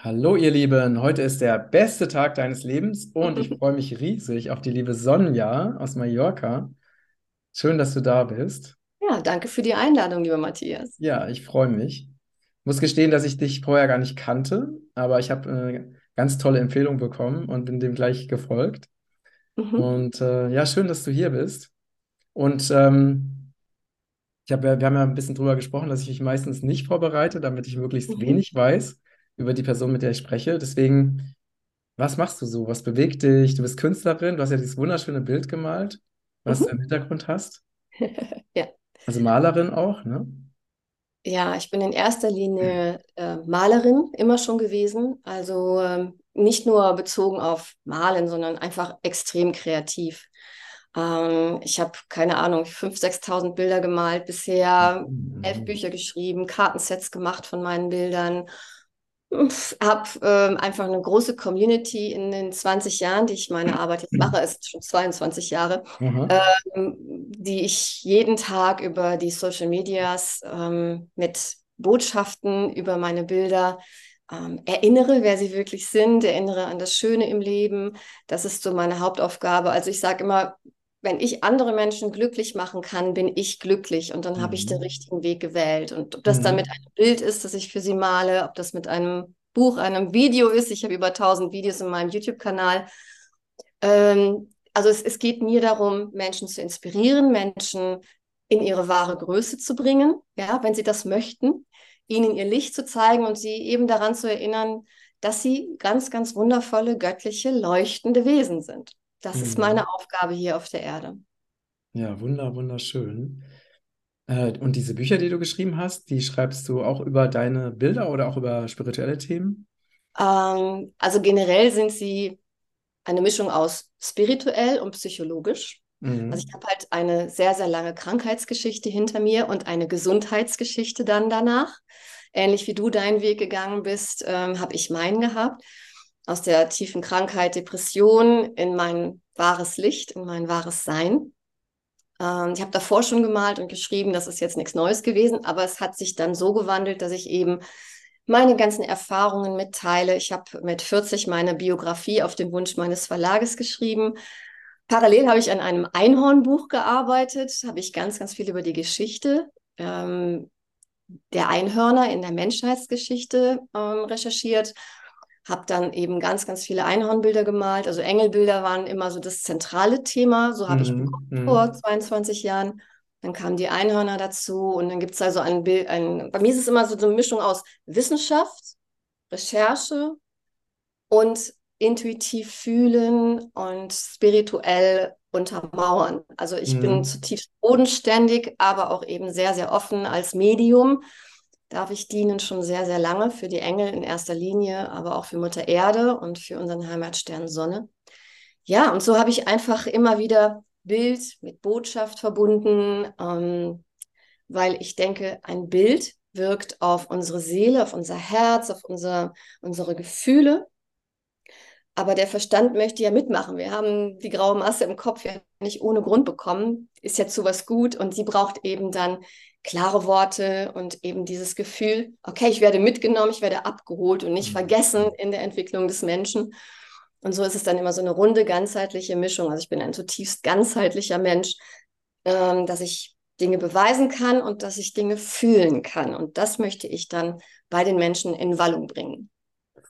Hallo ihr Lieben, heute ist der beste Tag deines Lebens und ich freue mich riesig auf die liebe Sonja aus Mallorca. Schön, dass du da bist. Ja, danke für die Einladung, lieber Matthias. Ja, ich freue mich. Muss gestehen, dass ich dich vorher gar nicht kannte, aber ich habe eine ganz tolle Empfehlung bekommen und bin dem gleich gefolgt. Mhm. Und äh, ja, schön, dass du hier bist. Und ähm, ich hab, wir haben ja ein bisschen drüber gesprochen, dass ich mich meistens nicht vorbereite, damit ich möglichst Mhm. wenig weiß über die Person, mit der ich spreche. Deswegen. Was machst du so? Was bewegt dich? Du bist Künstlerin, du hast ja dieses wunderschöne Bild gemalt, was du Mhm. im Hintergrund hast. Ja. Also Malerin auch, ne? Ja, ich bin in erster Linie äh, Malerin immer schon gewesen. Also ähm, nicht nur bezogen auf Malen, sondern einfach extrem kreativ. Ähm, ich habe, keine Ahnung, 5.000, 6.000 Bilder gemalt bisher, elf Mhm. Bücher geschrieben, Kartensets gemacht von meinen Bildern. Habe ähm, einfach eine große Community in den 20 Jahren, die ich meine Arbeit jetzt mache, ist schon 22 Jahre, Aha. ähm, die ich jeden Tag über die Social Medias ähm, mit Botschaften über meine Bilder ähm, erinnere, wer sie wirklich sind, erinnere an das Schöne im Leben. Das ist so meine Hauptaufgabe. Also ich sage immer, wenn ich andere Menschen glücklich machen kann, bin ich glücklich und dann habe ich den Mhm. richtigen Weg gewählt. Und ob das dann mit Mhm. einem Bild ist, das ich für sie male, ob das mit einem Buch, einem Video ist, ich habe über 1000 Videos in meinem YouTube-Kanal, ähm, also es, es geht mir darum, Menschen zu inspirieren, Menschen in ihre wahre Größe zu bringen, ja, wenn sie das möchten, ihnen ihr Licht zu zeigen und sie eben daran zu erinnern, dass sie ganz, ganz wundervolle, göttliche, leuchtende Wesen sind. Das ist Mhm. meine Aufgabe hier auf der Erde. Ja, wunder, wunderschön. Äh, und diese Bücher, die du geschrieben hast, die schreibst du auch über deine Bilder oder auch über spirituelle Themen? Ähm, also generell sind sie eine Mischung aus spirituell und psychologisch. Also ich Mhm. habe halt eine sehr, sehr lange Krankheitsgeschichte hinter mir und eine Gesundheitsgeschichte dann danach. Ähnlich wie du deinen Weg gegangen bist, ähm, habe ich meinen gehabt. Aus der tiefen Krankheit, Depression in mein wahres Licht, in mein wahres Sein. Ähm, ich habe davor schon gemalt und geschrieben, das ist jetzt nichts Neues gewesen, aber es hat sich dann so gewandelt, dass ich eben meine ganzen Erfahrungen mitteile. Ich habe mit 40 meine Biografie auf den Wunsch meines Verlages geschrieben. Parallel habe ich an einem Einhornbuch gearbeitet, habe ich ganz, ganz viel über die Geschichte ähm, der Einhörner in der Menschheitsgeschichte ähm, recherchiert, habe dann eben ganz, ganz viele Einhornbilder gemalt. Also Engelbilder waren immer so das zentrale Thema. So habe ich begonnen Mhm. vor Mhm. 22 Jahren. Dann kamen die Einhörner dazu und dann gibt es also ein Bild, ein, bei mir ist es immer so eine Mischung aus Wissenschaft, Recherche und intuitiv fühlen und spirituell untermauern. Also ich bin Mhm. zutiefst bodenständig, aber auch eben sehr, sehr offen als Medium. Darf ich dienen schon sehr, sehr lange für die Engel in erster Linie, aber auch für Mutter Erde und für unseren Heimatstern Sonne. Ja, und so habe ich einfach immer wieder Bild mit Botschaft verbunden, ähm, weil ich denke, ein Bild wirkt auf unsere Seele, auf unser Herz, auf unser, unsere Gefühle. Aber der Verstand möchte ja mitmachen. Wir haben die graue Masse im Kopf ja nicht ohne Grund bekommen. Ist ja zu was gut und sie braucht eben dann klare Worte und eben dieses Gefühl, okay, ich werde mitgenommen, ich werde abgeholt und nicht Mhm. vergessen in der Entwicklung des Menschen. Und so ist es dann immer so eine runde, ganzheitliche Mischung. Also ich bin ein zutiefst ganzheitlicher Mensch, ähm, dass ich Dinge beweisen kann und dass ich Dinge fühlen kann. Und das möchte ich dann bei den Menschen in Wallung bringen.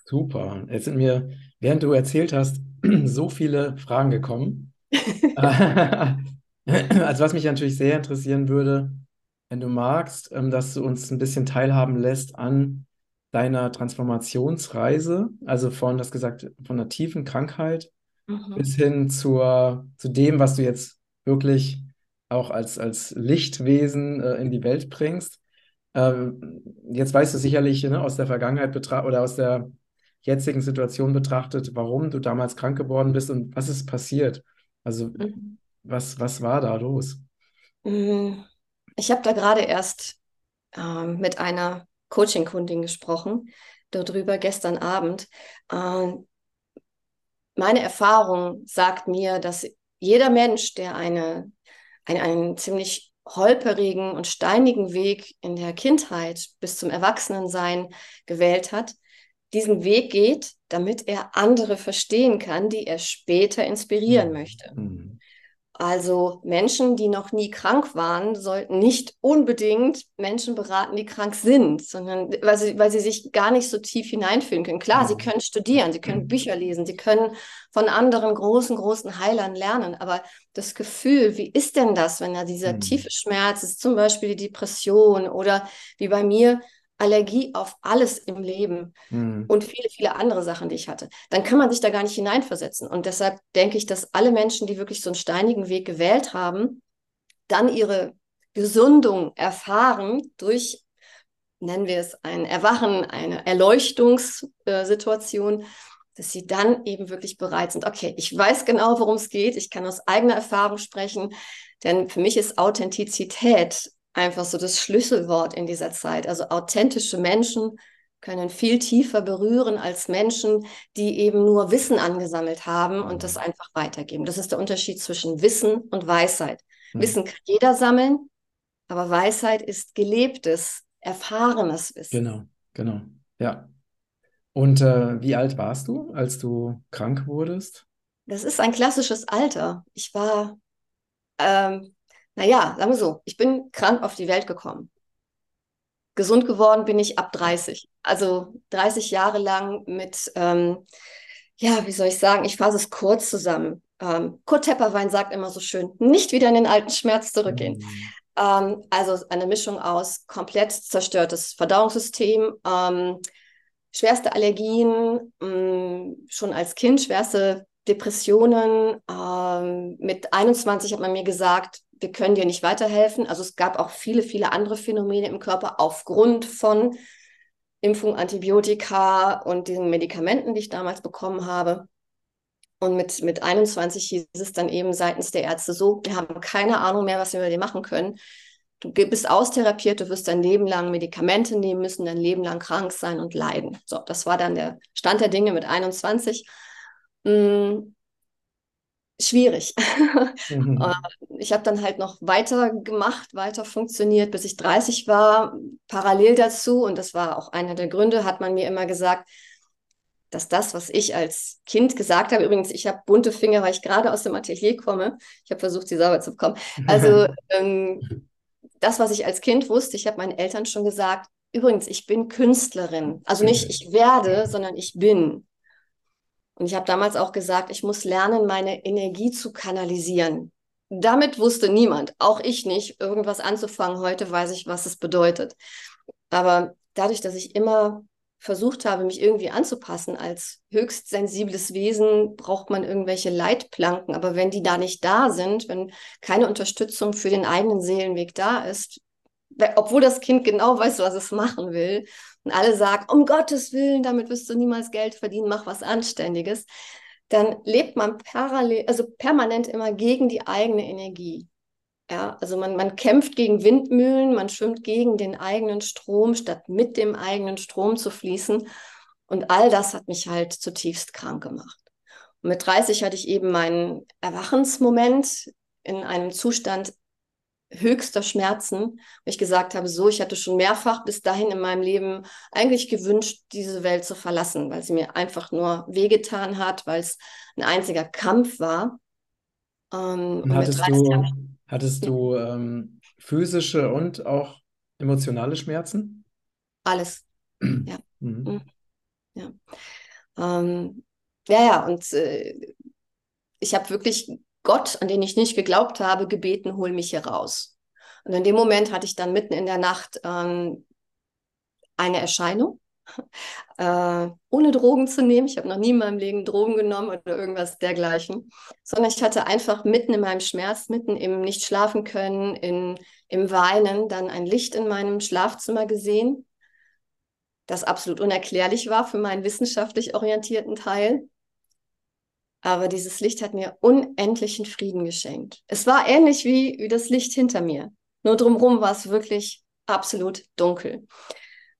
Super. Jetzt sind mir, während du erzählt hast, so viele Fragen gekommen. Also was mich natürlich sehr interessieren würde, wenn du magst, ähm, dass du uns ein bisschen teilhaben lässt an deiner Transformationsreise, also von, das gesagt, von einer tiefen Krankheit bis Mhm. hin zur, zu dem, was du jetzt wirklich auch als, als Lichtwesen äh, in die Welt bringst. Ähm, jetzt weißt du sicherlich, ne, aus der Vergangenheit oder aus der jetzigen Situation betrachtet, warum du damals krank geworden bist und was ist passiert. Also Mhm. was, was war da los? Mm, Ich habe da gerade erst ähm, mit einer Coaching-Kundin gesprochen, darüber gestern Abend. Ähm, meine Erfahrung sagt mir, dass jeder Mensch, der eine, ein, einen ziemlich holperigen und steinigen Weg in der Kindheit bis zum Erwachsenensein gewählt hat, diesen Weg geht, damit er andere verstehen kann, die er später inspirieren Mhm. möchte. Mhm. Also Menschen, die noch nie krank waren, sollten nicht unbedingt Menschen beraten, die krank sind, sondern weil sie, weil sie sich gar nicht so tief hineinfühlen können. Klar, sie Mhm. können studieren, sie können Bücher lesen, sie können von anderen großen, großen Heilern lernen, aber das Gefühl, wie ist denn das, wenn da dieser Mhm. tiefe Schmerz ist, zum Beispiel die Depression oder wie bei mir Allergie auf alles im Leben Mhm. und viele, viele andere Sachen, die ich hatte, dann kann man sich da gar nicht hineinversetzen. Und deshalb denke ich, dass alle Menschen, die wirklich so einen steinigen Weg gewählt haben, dann ihre Gesundung erfahren durch, nennen wir es ein Erwachen, eine Erleuchtungssituation, dass sie dann eben wirklich bereit sind, okay, ich weiß genau, worum es geht, ich kann aus eigener Erfahrung sprechen, denn für mich ist Authentizität einfach so das Schlüsselwort in dieser Zeit. Also authentische Menschen können viel tiefer berühren als Menschen, die eben nur Wissen angesammelt haben und das einfach weitergeben. Das ist der Unterschied zwischen Wissen und Weisheit. Mhm. Wissen kann jeder sammeln, aber Weisheit ist gelebtes, erfahrenes Wissen. Genau, genau. Ja. Und äh, wie alt warst du, als du krank wurdest? Das ist ein klassisches Alter. Ich war, ähm, naja, sagen wir so, ich bin krank auf die Welt gekommen. Gesund geworden bin ich ab 30. Also 30 Jahre lang mit, ähm, ja, wie soll ich sagen, ich fasse es kurz zusammen. Ähm, Kurt Tepperwein sagt immer so schön, nicht wieder in den alten Schmerz zurückgehen. Mhm. Ähm, also eine Mischung aus komplett zerstörtes Verdauungssystem, ähm, schwerste Allergien, mh, schon als Kind schwerste Depressionen. Ähm, mit 21 hat man mir gesagt, wir können dir nicht weiterhelfen. Also es gab auch viele, viele andere Phänomene im Körper aufgrund von Impfung, Antibiotika und diesen Medikamenten, die ich damals bekommen habe. Und mit, mit 21 hieß es dann eben seitens der Ärzte so, wir haben keine Ahnung mehr, was wir mit dir machen können. Du bist austherapiert, du wirst dein Leben lang Medikamente nehmen müssen, dein Leben lang krank sein und leiden. So, das war dann der Stand der Dinge mit 21. Hm, schwierig. Mhm. ich habe dann halt noch weiter gemacht, weiter funktioniert, bis ich 30 war. Parallel dazu, und das war auch einer der Gründe, hat man mir immer gesagt, dass das, was ich als Kind gesagt habe, übrigens, ich habe bunte Finger, weil ich gerade aus dem Atelier komme. Ich habe versucht, sie sauber zu bekommen. Also ähm, das, was ich als Kind wusste, ich habe meinen Eltern schon gesagt, übrigens, ich bin Künstlerin. Also nicht ich werde, sondern ich bin. Und ich habe damals auch gesagt, ich muss lernen, meine Energie zu kanalisieren. Damit wusste niemand, auch ich nicht, irgendwas anzufangen. Heute weiß ich, was es bedeutet. Aber dadurch, dass ich immer versucht habe, mich irgendwie anzupassen als höchst sensibles Wesen, braucht man irgendwelche Leitplanken. Aber wenn die da nicht da sind, wenn keine Unterstützung für den eigenen Seelenweg da ist, obwohl das Kind genau weiß, was es machen will, und alle sagen, um Gottes Willen, damit wirst du niemals Geld verdienen, mach was Anständiges, dann lebt man parallel, also permanent immer gegen die eigene Energie. Ja, also man, man kämpft gegen Windmühlen, man schwimmt gegen den eigenen Strom, statt mit dem eigenen Strom zu fließen. Und all das hat mich halt zutiefst krank gemacht. Und mit 30 hatte ich eben meinen Erwachensmoment in einem Zustand höchster Schmerzen, wo ich gesagt habe, so, ich hatte schon mehrfach bis dahin in meinem Leben eigentlich gewünscht, diese Welt zu verlassen, weil sie mir einfach nur wehgetan hat, weil es ein einziger Kampf war. Ähm, Und hattest du, hattest du ähm, physische und auch emotionale Schmerzen? Alles. Ja. Mhm. Ja. Ähm, ja, ja, und äh, ich habe wirklich Gott, an den ich nicht geglaubt habe, gebeten, hol mich hier raus. Und in dem Moment hatte ich dann mitten in der Nacht ähm, eine Erscheinung, äh, ohne Drogen zu nehmen. Ich habe noch nie in meinem Leben Drogen genommen oder irgendwas dergleichen, sondern ich hatte einfach mitten in meinem Schmerz, mitten im nicht schlafen können, im Weinen, dann ein Licht in meinem Schlafzimmer gesehen, das absolut unerklärlich war für meinen wissenschaftlich orientierten Teil. Aber dieses Licht hat mir unendlichen Frieden geschenkt. Es war ähnlich wie, wie das Licht hinter mir. Nur drumherum war es wirklich absolut dunkel.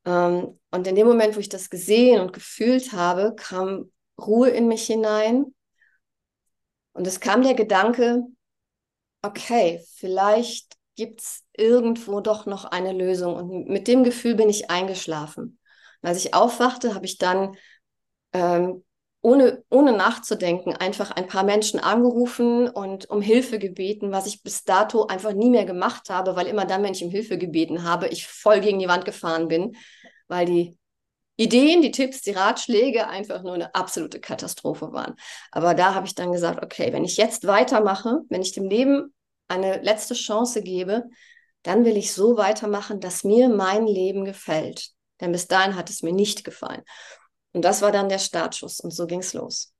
Ähm, und in dem Moment, wo ich das gesehen und gefühlt habe, kam Ruhe in mich hinein. Und es kam der Gedanke, okay, vielleicht gibt es irgendwo doch noch eine Lösung. Und mit dem Gefühl bin ich eingeschlafen. Und als ich aufwachte, habe ich dann ähm, ohne, ohne nachzudenken einfach ein paar Menschen angerufen und um Hilfe gebeten, was ich bis dato einfach nie mehr gemacht habe, weil immer dann, wenn ich um Hilfe gebeten habe, ich voll gegen die Wand gefahren bin, weil die Ideen, die Tipps, die Ratschläge einfach nur eine absolute Katastrophe waren. Aber da habe ich dann gesagt, okay, wenn ich jetzt weitermache, wenn ich dem Leben eine letzte Chance gebe, dann will ich so weitermachen, dass mir mein Leben gefällt. Denn bis dahin hat es mir nicht gefallen. Und das war dann der Startschuss und so ging es los.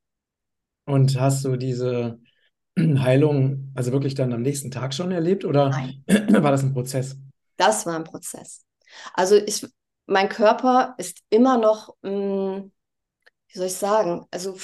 Und hast du diese Heilung also wirklich dann am nächsten Tag schon erlebt oder Nein. war das ein Prozess? Das war ein Prozess. Also ich, mein Körper ist immer noch, mh, hm, wie soll ich sagen, also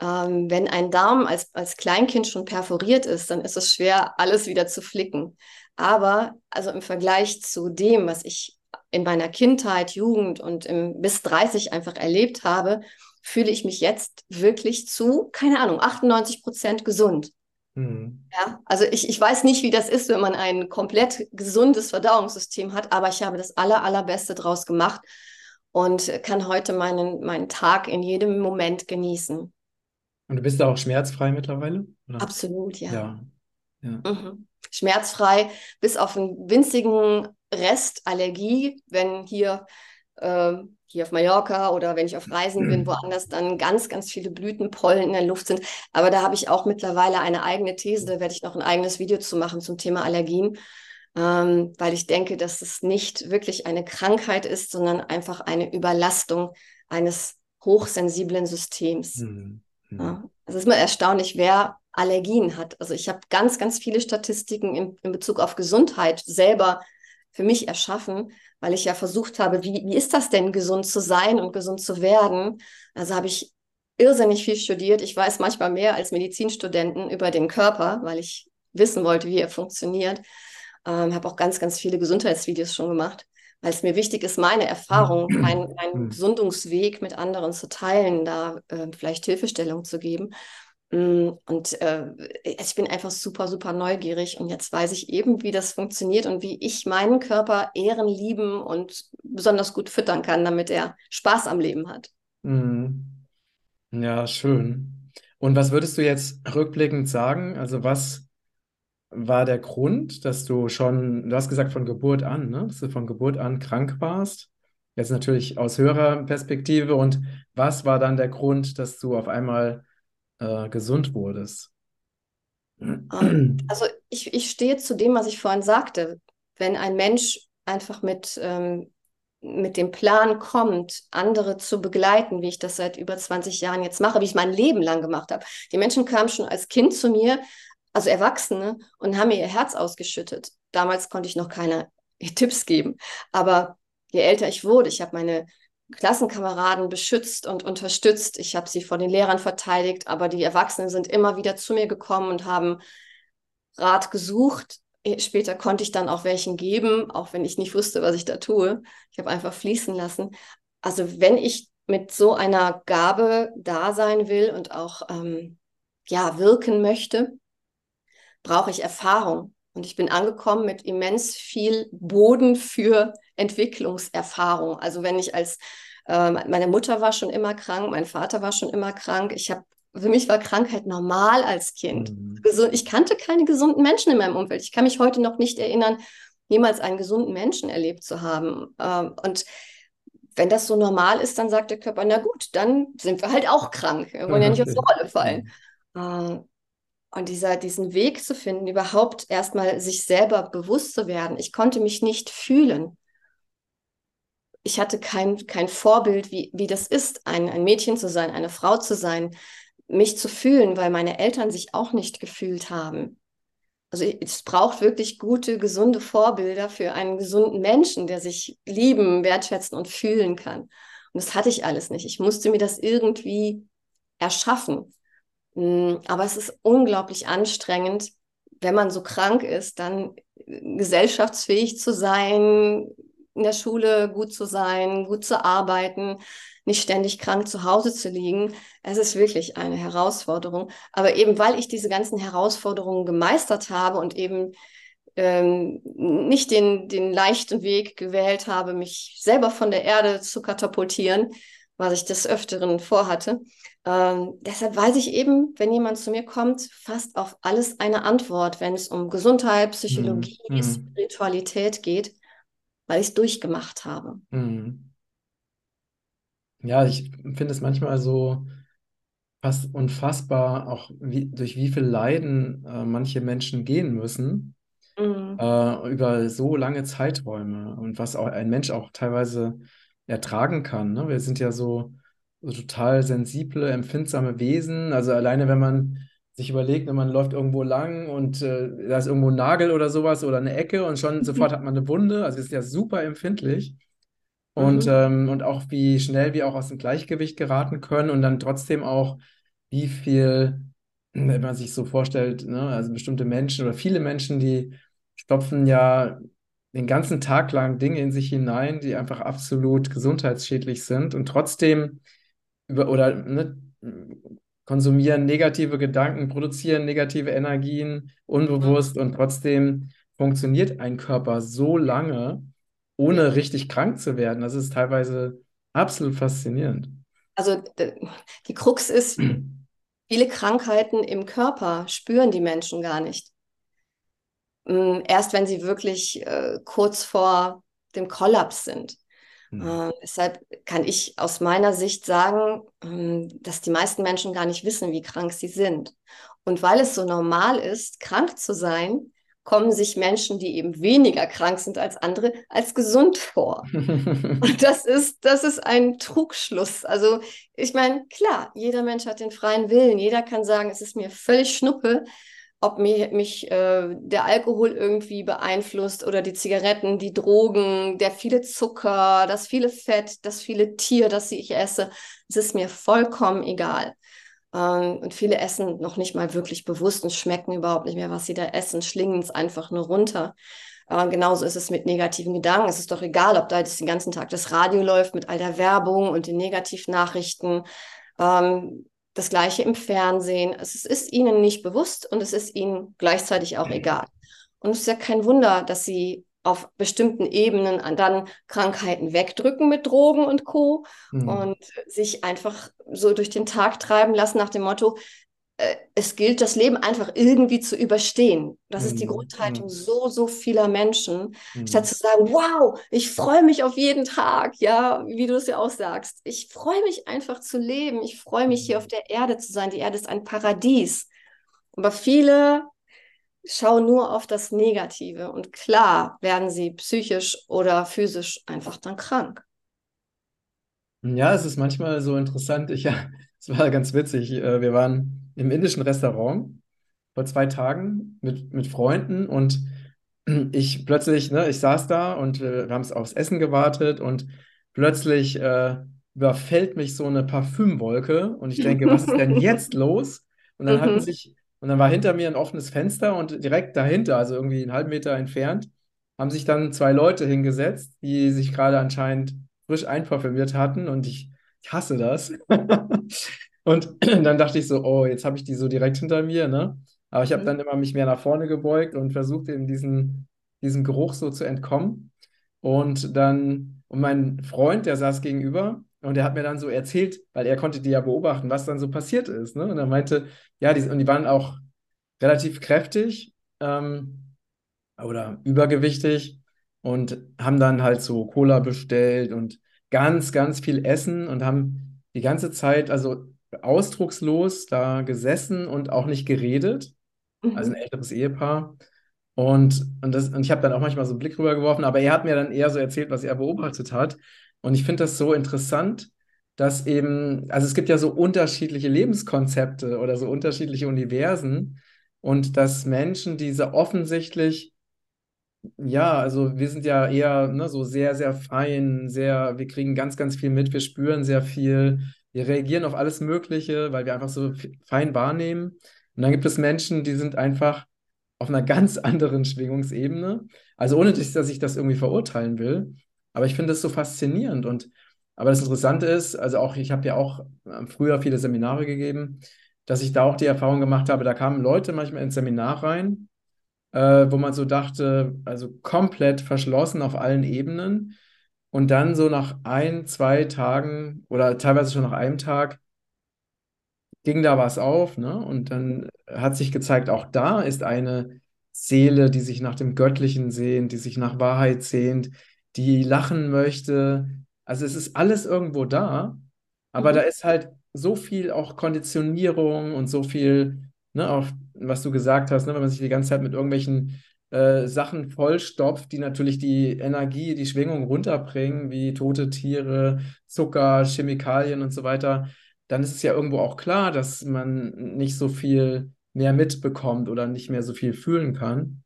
ähm, wenn ein Darm als, als Kleinkind schon perforiert ist, dann ist es schwer, alles wieder zu flicken. Aber also im Vergleich zu dem, was ich in meiner Kindheit, Jugend und im, bis 30 einfach erlebt habe, fühle ich mich jetzt wirklich zu, keine Ahnung, 98 Prozent gesund. Mhm. Ja, also ich, ich weiß nicht, wie das ist, wenn man ein komplett gesundes Verdauungssystem hat, aber ich habe das aller, allerbeste draus gemacht und kann heute meinen, meinen Tag in jedem Moment genießen. Und du bist da auch schmerzfrei mittlerweile? Oder? Absolut, ja. ja. ja. Mhm. Schmerzfrei, bis auf einen winzigen Rest Allergie, wenn hier ähm, hier auf Mallorca oder wenn ich auf Reisen bin, woanders dann ganz, ganz viele Blütenpollen in der Luft sind. Aber da habe ich auch mittlerweile eine eigene These, da werde ich noch ein eigenes Video zu machen zum Thema Allergien, ähm, weil ich denke, dass es nicht wirklich eine Krankheit ist, sondern einfach eine Überlastung eines hochsensiblen Systems. Mhm. Mhm. Ja. Es ist mal erstaunlich, wer Allergien hat. Also ich habe ganz, ganz viele Statistiken in, in Bezug auf Gesundheit selber für mich erschaffen weil ich ja versucht habe, wie, wie ist das denn, gesund zu sein und gesund zu werden? Also habe ich irrsinnig viel studiert. Ich weiß manchmal mehr als Medizinstudenten über den Körper, weil ich wissen wollte, wie er funktioniert. Ähm, habe auch ganz, ganz viele Gesundheitsvideos schon gemacht, weil es mir wichtig ist, meine Erfahrung, meinen mein Gesundungsweg mit anderen zu teilen, da äh, vielleicht Hilfestellung zu geben. Mm, und äh, ich bin einfach super, super neugierig und jetzt weiß ich eben, wie das funktioniert und wie ich meinen Körper ehren, lieben und besonders gut füttern kann, damit er Spaß am Leben hat. Mhm. Ja, schön. Und was würdest du jetzt rückblickend sagen? Also was war der Grund, dass du schon, du hast gesagt von Geburt an, ne? dass du von Geburt an krank warst? Jetzt natürlich aus höherer Perspektive. Und was war dann der Grund, dass du auf einmal äh, gesund wurdest? Ähm, also ich, ich stehe zu dem, was ich vorhin sagte. Wenn ein Mensch einfach mit, ähm, mit dem Plan kommt, andere zu begleiten, wie ich das seit über 20 Jahren jetzt mache, wie ich mein Leben lang gemacht habe. Die Menschen kamen schon als Kind zu mir, also Erwachsene, und haben mir ihr Herz ausgeschüttet. Damals konnte ich noch keine Tipps geben. Aber je älter ich wurde, ich habe meine Klassenkameraden beschützt und unterstützt. Ich habe sie vor den Lehrern verteidigt, aber die Erwachsenen sind immer wieder zu mir gekommen und haben Rat gesucht. Eh, später konnte ich dann auch welchen geben, auch wenn ich nicht wusste, was ich da tue. Ich habe einfach fließen lassen. Also wenn ich mit so einer Gabe da sein will und auch ähm, ja wirken möchte, brauche ich Erfahrung. Und ich bin angekommen mit immens viel Boden für Entwicklungserfahrung. Also wenn ich als äh, meine Mutter war schon immer krank, mein Vater war schon immer krank. Ich habe für mich war Krankheit normal als Kind. Mhm. Ich kannte keine gesunden Menschen in meinem Umfeld. Ich kann mich heute noch nicht erinnern, jemals einen gesunden Menschen erlebt zu haben. Ähm, und wenn das so normal ist, dann sagt der Körper, na gut, dann sind wir halt auch krank. Wir wollen ja nicht aus der Rolle fallen. Und dieser, diesen Weg zu finden, überhaupt erstmal sich selber bewusst zu werden. Ich konnte mich nicht fühlen. Ich hatte kein, kein Vorbild, wie, wie das ist, ein, ein Mädchen zu sein, eine Frau zu sein, mich zu fühlen, weil meine Eltern sich auch nicht gefühlt haben. Also es braucht wirklich gute, gesunde Vorbilder für einen gesunden Menschen, der sich lieben, wertschätzen und fühlen kann. Und das hatte ich alles nicht. Ich musste mir das irgendwie erschaffen. Hm, aber es ist unglaublich anstrengend, wenn man so krank ist, dann gesellschaftsfähig zu sein, in der Schule gut zu sein, gut zu arbeiten, nicht ständig krank zu Hause zu liegen. Es ist wirklich eine Herausforderung. Aber eben weil ich diese ganzen Herausforderungen gemeistert habe und eben ähm, nicht den, den leichten Weg gewählt habe, mich selber von der Erde zu katapultieren, was ich des Öfteren vorhatte. Ähm, deshalb weiß ich eben, wenn jemand zu mir kommt, fast auf alles eine Antwort, wenn es um Gesundheit, Psychologie, Mhm. Spiritualität geht, weil ich es durchgemacht habe. Mhm. Ja, ich finde es manchmal so fast unfassbar, auch wie, durch wie viel Leiden äh, manche Menschen gehen müssen, Mhm. äh, über so lange Zeiträume und was auch ein Mensch auch teilweise ertragen kann. Ne? Wir sind ja so, so total sensible, empfindsame Wesen. Also alleine, wenn man sich überlegt, wenn man läuft irgendwo lang und äh, da ist irgendwo ein Nagel oder sowas oder eine Ecke und schon sofort hat man eine Wunde. Also wir sind ja super empfindlich. Und, Mhm. ähm, und auch wie schnell wir auch aus dem Gleichgewicht geraten können und dann trotzdem auch, wie viel, wenn man sich so vorstellt, ne, also bestimmte Menschen oder viele Menschen, die stopfen ja den ganzen Tag lang Dinge in sich hinein, die einfach absolut gesundheitsschädlich sind und trotzdem über oder ne, konsumieren negative Gedanken, produzieren negative Energien unbewusst und trotzdem funktioniert ein Körper so lange, ohne richtig krank zu werden. Das ist teilweise absolut faszinierend. Also die Krux ist, viele Krankheiten im Körper spüren die Menschen gar nicht. Mm, Erst wenn sie wirklich äh, kurz vor dem Kollaps sind. Hm. Äh, deshalb kann ich aus meiner Sicht sagen, ähm, dass die meisten Menschen gar nicht wissen, wie krank sie sind. Und weil es so normal ist, krank zu sein, kommen sich Menschen, die eben weniger krank sind als andere, als gesund vor. Und das ist, das ist ein Trugschluss. Also ich meine, klar, jeder Mensch hat den freien Willen. Jeder kann sagen, es ist mir völlig schnuppe, ob mir, mich äh, der Alkohol irgendwie beeinflusst oder die Zigaretten, die Drogen, der viele Zucker, das viele Fett, das viele Tier, das ich esse. Es ist mir vollkommen egal. Ähm, und viele essen noch nicht mal wirklich bewusst und schmecken überhaupt nicht mehr, was sie da essen, schlingen es einfach nur runter. Äh, genauso ist es mit negativen Gedanken. Es ist doch egal, ob da jetzt den ganzen Tag das Radio läuft mit all der Werbung und den Negativnachrichten. Ähm, das gleiche im Fernsehen. Es ist ihnen nicht bewusst und es ist ihnen gleichzeitig auch egal. Und es ist ja kein Wunder, dass sie auf bestimmten Ebenen dann Krankheiten wegdrücken mit Drogen und Co. Hm. und sich einfach so durch den Tag treiben lassen nach dem Motto, es gilt, das Leben einfach irgendwie zu überstehen. Das ist die Hm, Grundhaltung hm. so, so vieler Menschen. Statt zu sagen, wow, ich freue mich auf jeden Tag, ja, wie du es ja auch sagst. Ich freue mich einfach zu leben. Ich freue mich hier auf der Erde zu sein. Die Erde ist ein Paradies. Aber viele schauen nur auf das Negative. Und klar werden sie psychisch oder physisch einfach dann krank. Ja, es ist manchmal so interessant. Ich, ja, es war ganz witzig. Äh, Wir waren im indischen Restaurant vor zwei Tagen mit, mit Freunden und ich plötzlich, ne, ich saß da und äh, wir haben es aufs Essen gewartet und plötzlich äh, überfällt mich so eine Parfümwolke und ich denke, was ist denn jetzt los? Und dann hatten Mhm. sich, und dann war hinter mir ein offenes Fenster und direkt dahinter, also irgendwie einen halben Meter entfernt, haben sich dann zwei Leute hingesetzt, die sich gerade anscheinend frisch einparfümiert hatten und ich, ich hasse das. Und dann dachte ich so, oh, jetzt habe ich die so direkt hinter mir, ne? Aber ich habe Mhm. dann immer mich mehr nach vorne gebeugt und versucht, eben diesen, diesem Geruch so zu entkommen. Und dann, und mein Freund, der saß gegenüber und der hat mir dann so erzählt, weil er konnte die ja beobachten, was dann so passiert ist, ne? Und er meinte, ja, die, und die waren auch relativ kräftig ähm, oder übergewichtig und haben dann halt so Cola bestellt und ganz, ganz viel Essen und haben die ganze Zeit, also ausdruckslos da gesessen und auch nicht geredet. Also ein Mhm. älteres Ehepaar. Und, und, das, und ich habe dann auch manchmal so einen Blick rübergeworfen, aber er hat mir dann eher so erzählt, was er beobachtet hat. Und ich finde das so interessant, dass eben, also es gibt ja so unterschiedliche Lebenskonzepte oder so unterschiedliche Universen und dass Menschen diese offensichtlich ja, also wir sind ja eher ne, so sehr, sehr fein, sehr, wir kriegen ganz, ganz viel mit, wir spüren sehr viel, wir reagieren auf alles Mögliche, weil wir einfach so f- fein wahrnehmen. Und dann gibt es Menschen, die sind einfach auf einer ganz anderen Schwingungsebene. Also ohne, dass ich das irgendwie verurteilen will. Aber ich finde das so faszinierend. Und aber das Interessante ist, also auch, ich habe ja auch äh, früher viele Seminare gegeben, dass ich da auch die Erfahrung gemacht habe, da kamen Leute manchmal ins Seminar rein äh, wo man so dachte, also komplett verschlossen auf allen Ebenen. Und dann so nach ein, zwei Tagen oder teilweise schon nach einem Tag ging da was auf, ne? Und dann hat sich gezeigt, auch da ist eine Seele, die sich nach dem Göttlichen sehnt, die sich nach Wahrheit sehnt, die lachen möchte. Also es ist alles irgendwo da, aber da Mhm. ist halt so viel auch Konditionierung und so viel, ne, auch was du gesagt hast, ne, wenn man sich die ganze Zeit mit irgendwelchen äh, Sachen vollstopft, die natürlich die Energie, die Schwingung runterbringen, wie tote Tiere, Zucker, Chemikalien und so weiter, dann ist es ja irgendwo auch klar, dass man nicht so viel mehr mitbekommt oder nicht mehr so viel fühlen kann.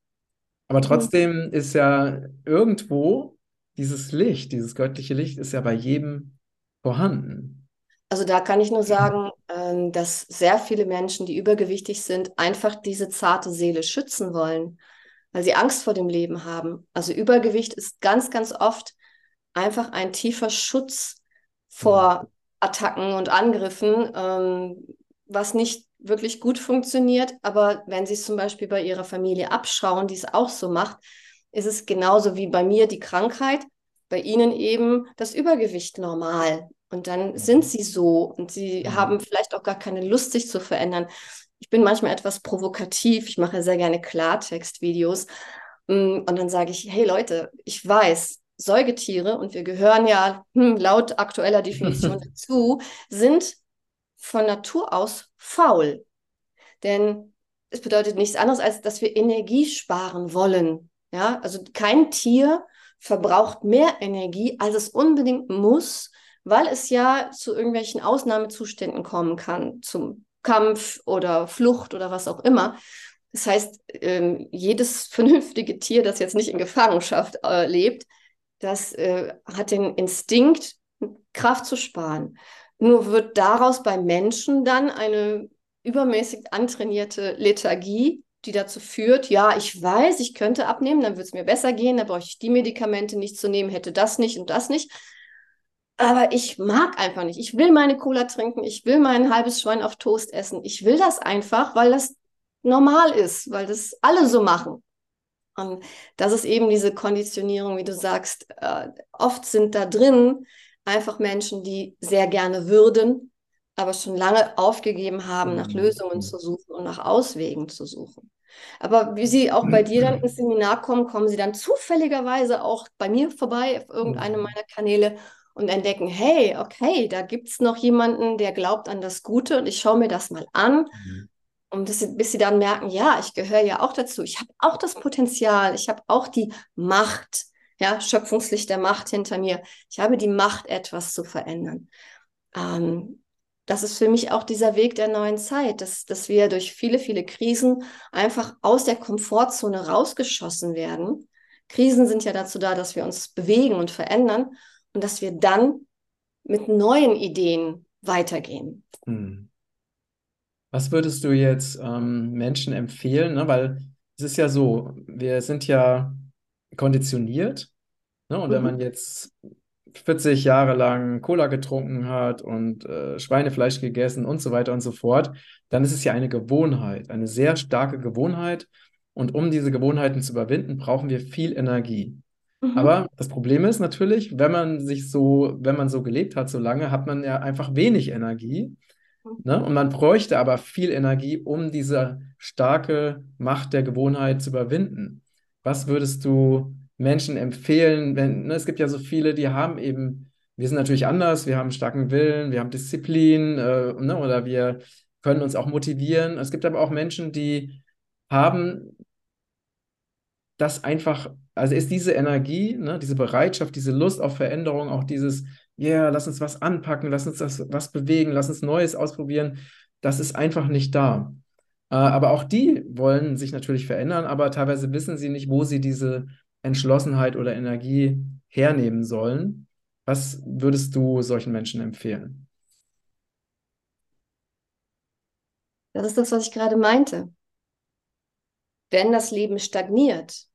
Aber trotzdem ist ja irgendwo dieses Licht, dieses göttliche Licht ist ja bei jedem vorhanden. Also da kann ich nur sagen, ähm, dass sehr viele Menschen, die übergewichtig sind, einfach diese zarte Seele schützen wollen, weil sie Angst vor dem Leben haben. Also Übergewicht ist ganz, ganz oft einfach ein tiefer Schutz vor Attacken und Angriffen, ähm, was nicht wirklich gut funktioniert. Aber wenn Sie es zum Beispiel bei Ihrer Familie abschauen, die es auch so macht, ist es genauso wie bei mir die Krankheit, bei Ihnen eben das Übergewicht normal. Und dann sind Sie so und Sie Hm. haben vielleicht auch gar keine Lust, sich zu verändern. Ich bin manchmal etwas provokativ. Ich mache sehr gerne Klartextvideos. Mm, Und dann sage ich, hey Leute, ich weiß, Säugetiere, und wir gehören ja hm, laut aktueller Definition dazu, sind von Natur aus faul. Denn es bedeutet nichts anderes, als dass wir Energie sparen wollen. Ja, also kein Tier verbraucht mehr Energie, als es unbedingt muss, weil es ja zu irgendwelchen Ausnahmezuständen kommen kann, zum Kampf oder Flucht oder was auch immer. Das heißt, ähm, jedes vernünftige Tier, das jetzt nicht in Gefangenschaft äh, lebt, das äh, hat den Instinkt, Kraft zu sparen. Nur wird daraus bei Menschen dann eine übermäßig antrainierte Lethargie, die dazu führt, ja, ich weiß, ich könnte abnehmen, dann würde es mir besser gehen, dann brauche ich die Medikamente nicht zu nehmen, hätte das nicht und das nicht. Aber ich mag einfach nicht. Ich will meine Cola trinken, ich will mein halbes Schwein auf Toast essen. Ich will das einfach, weil das normal ist, weil das alle so machen. Und das ist eben diese Konditionierung, wie du sagst. Äh, oft sind da drin einfach Menschen, die sehr gerne würden, aber schon lange aufgegeben haben, nach Hm. Lösungen zu suchen und nach Auswegen zu suchen. Aber wie sie auch bei dir dann ins Seminar kommen, kommen sie dann zufälligerweise auch bei mir vorbei auf irgendeine Hm. meiner Kanäle und entdecken, hey, okay, da gibt es noch jemanden, der glaubt an das Gute und ich schaue mir das mal an. Hm. Und das, bis sie dann merken, ja, ich gehöre ja auch dazu. Ich habe auch das Potenzial, ich habe auch die Macht, ja, Schöpfungslicht der Macht hinter mir. Ich habe die Macht, etwas zu verändern. Ähm, das ist für mich auch dieser Weg der neuen Zeit, dass, dass wir durch viele, viele Krisen einfach aus der Komfortzone rausgeschossen werden. Krisen sind ja dazu da, dass wir uns bewegen und verändern und dass wir dann mit neuen Ideen weitergehen. Hm. Was würdest du jetzt ähm, Menschen empfehlen? Ne? Weil es ist ja so, wir sind ja konditioniert. Ne? Und wenn Mhm. man jetzt 40 Jahre lang Cola getrunken hat und äh, Schweinefleisch gegessen und so weiter und so fort, dann ist es ja eine Gewohnheit, eine sehr starke Gewohnheit. Und um diese Gewohnheiten zu überwinden, brauchen wir viel Energie. Mhm. Aber das Problem ist natürlich, wenn man sich so, wenn man so gelebt hat, so lange, hat man ja einfach wenig Energie. Ne? Und man bräuchte aber viel Energie, um diese starke Macht der Gewohnheit zu überwinden. Was würdest du Menschen empfehlen, wenn, ne, es gibt ja so viele, die haben eben, wir sind natürlich anders, wir haben starken Willen, wir haben Disziplin, äh, ne, oder wir können uns auch motivieren. Es gibt aber auch Menschen, die haben das einfach, also ist diese Energie, ne, diese Bereitschaft, diese Lust auf Veränderung, auch dieses, ja, yeah, lass uns was anpacken, lass uns das was bewegen, lass uns Neues ausprobieren, das ist einfach nicht da. Äh, aber auch die wollen sich natürlich verändern, aber teilweise wissen sie nicht, wo sie diese Entschlossenheit oder Energie hernehmen sollen. Was würdest du solchen Menschen empfehlen? Das ist das, was ich gerade meinte. Wenn das Leben stagniert,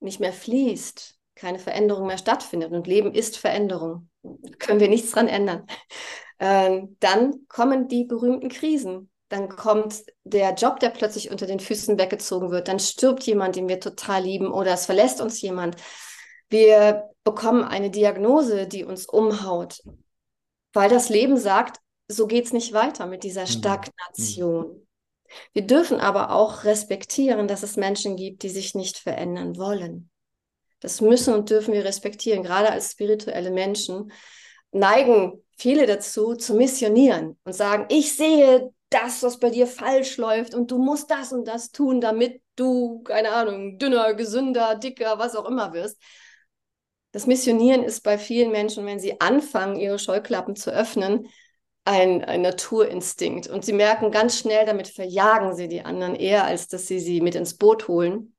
nicht mehr fließt, keine Veränderung mehr stattfindet und Leben ist Veränderung, können wir nichts dran ändern, ähm, dann kommen die berühmten Krisen. dann kommt der Job, der plötzlich unter den Füßen weggezogen wird, dann stirbt jemand, den wir total lieben oder es verlässt uns jemand. Wir bekommen eine Diagnose, die uns umhaut, weil das Leben sagt, so geht es nicht weiter mit dieser mhm. Stagnation. Wir dürfen aber auch respektieren, dass es Menschen gibt, die sich nicht verändern wollen. Das müssen und dürfen wir respektieren. Gerade als spirituelle Menschen neigen viele dazu, zu missionieren und sagen, ich sehe das, was bei dir falsch läuft und du musst das und das tun, damit du, keine Ahnung, dünner, gesünder, dicker, was auch immer wirst. Das Missionieren ist bei vielen Menschen, wenn sie anfangen, ihre Scheuklappen zu öffnen, ein, ein Naturinstinkt. Und sie merken ganz schnell, damit verjagen sie die anderen eher, als dass sie sie mit ins Boot holen.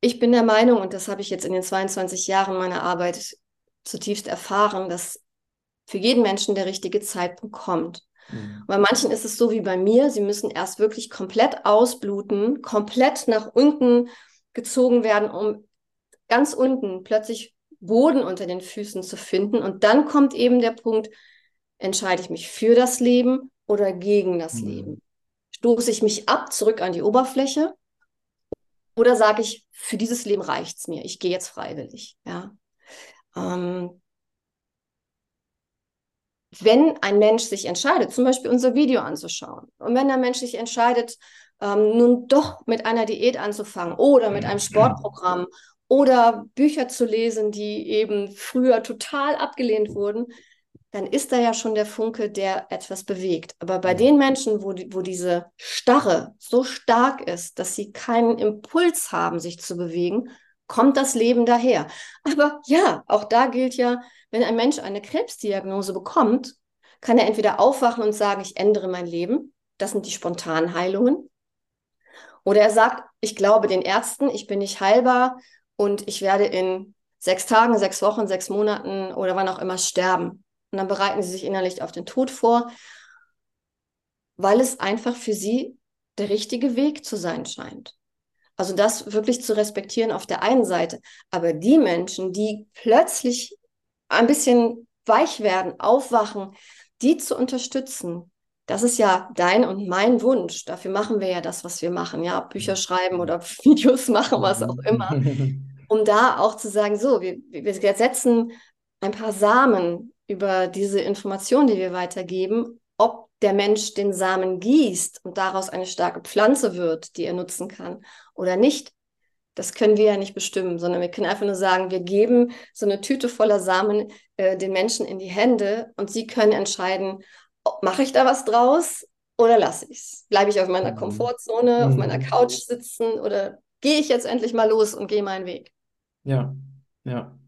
Ich bin der Meinung, und das habe ich jetzt in den 22 Jahren meiner Arbeit zutiefst erfahren, dass für jeden Menschen der richtige Zeitpunkt kommt. Mhm. Bei manchen ist es so wie bei mir, sie müssen erst wirklich komplett ausbluten, komplett nach unten gezogen werden, um ganz unten plötzlich Boden unter den Füßen zu finden. Und dann kommt eben der Punkt, entscheide ich mich für das Leben oder gegen das mhm. Leben? Stoße ich mich ab, zurück an die Oberfläche oder sage ich, für dieses Leben reicht es mir, ich gehe jetzt freiwillig. Ja? Ähm, wenn ein Mensch sich entscheidet, zum Beispiel unser Video anzuschauen, und wenn der Mensch sich entscheidet, ähm, nun doch mit einer Diät anzufangen oder mit einem Sportprogramm oder Bücher zu lesen, die eben früher total abgelehnt wurden, dann ist da ja schon der Funke, der etwas bewegt. Aber bei den Menschen, wo, die, wo diese Starre so stark ist, dass sie keinen Impuls haben, sich zu bewegen, kommt das Leben daher. Aber ja, auch da gilt ja, wenn ein Mensch eine Krebsdiagnose bekommt, kann er entweder aufwachen und sagen, ich ändere mein Leben. Das sind die spontanen Heilungen. Oder er sagt, ich glaube den Ärzten, ich bin nicht heilbar und ich werde in sechs Tagen, sechs Wochen, sechs Monaten oder wann auch immer sterben. Und dann bereiten sie sich innerlich auf den Tod vor, weil es einfach für sie der richtige Weg zu sein scheint. Also das wirklich zu respektieren auf der einen Seite. Aber die Menschen, die plötzlich ein bisschen weich werden, aufwachen, die zu unterstützen, das ist ja dein und mein Wunsch. Dafür machen wir ja das, was wir machen. Ja, Bücher schreiben oder Videos machen, was auch immer. Um da auch zu sagen, so, wir, wir setzen ein paar Samen über diese Information, die wir weitergeben, ob der Mensch den Samen gießt und daraus eine starke Pflanze wird, die er nutzen kann oder nicht. Das können wir ja nicht bestimmen, sondern wir können einfach nur sagen, wir geben so eine Tüte voller Samen äh, den Menschen in die Hände und sie können entscheiden, mache ich da was draus oder lasse ich es? Bleibe ich auf meiner mhm. Komfortzone, mhm. auf meiner Couch sitzen oder gehe ich jetzt endlich mal los und gehe meinen Weg? Ja, ja.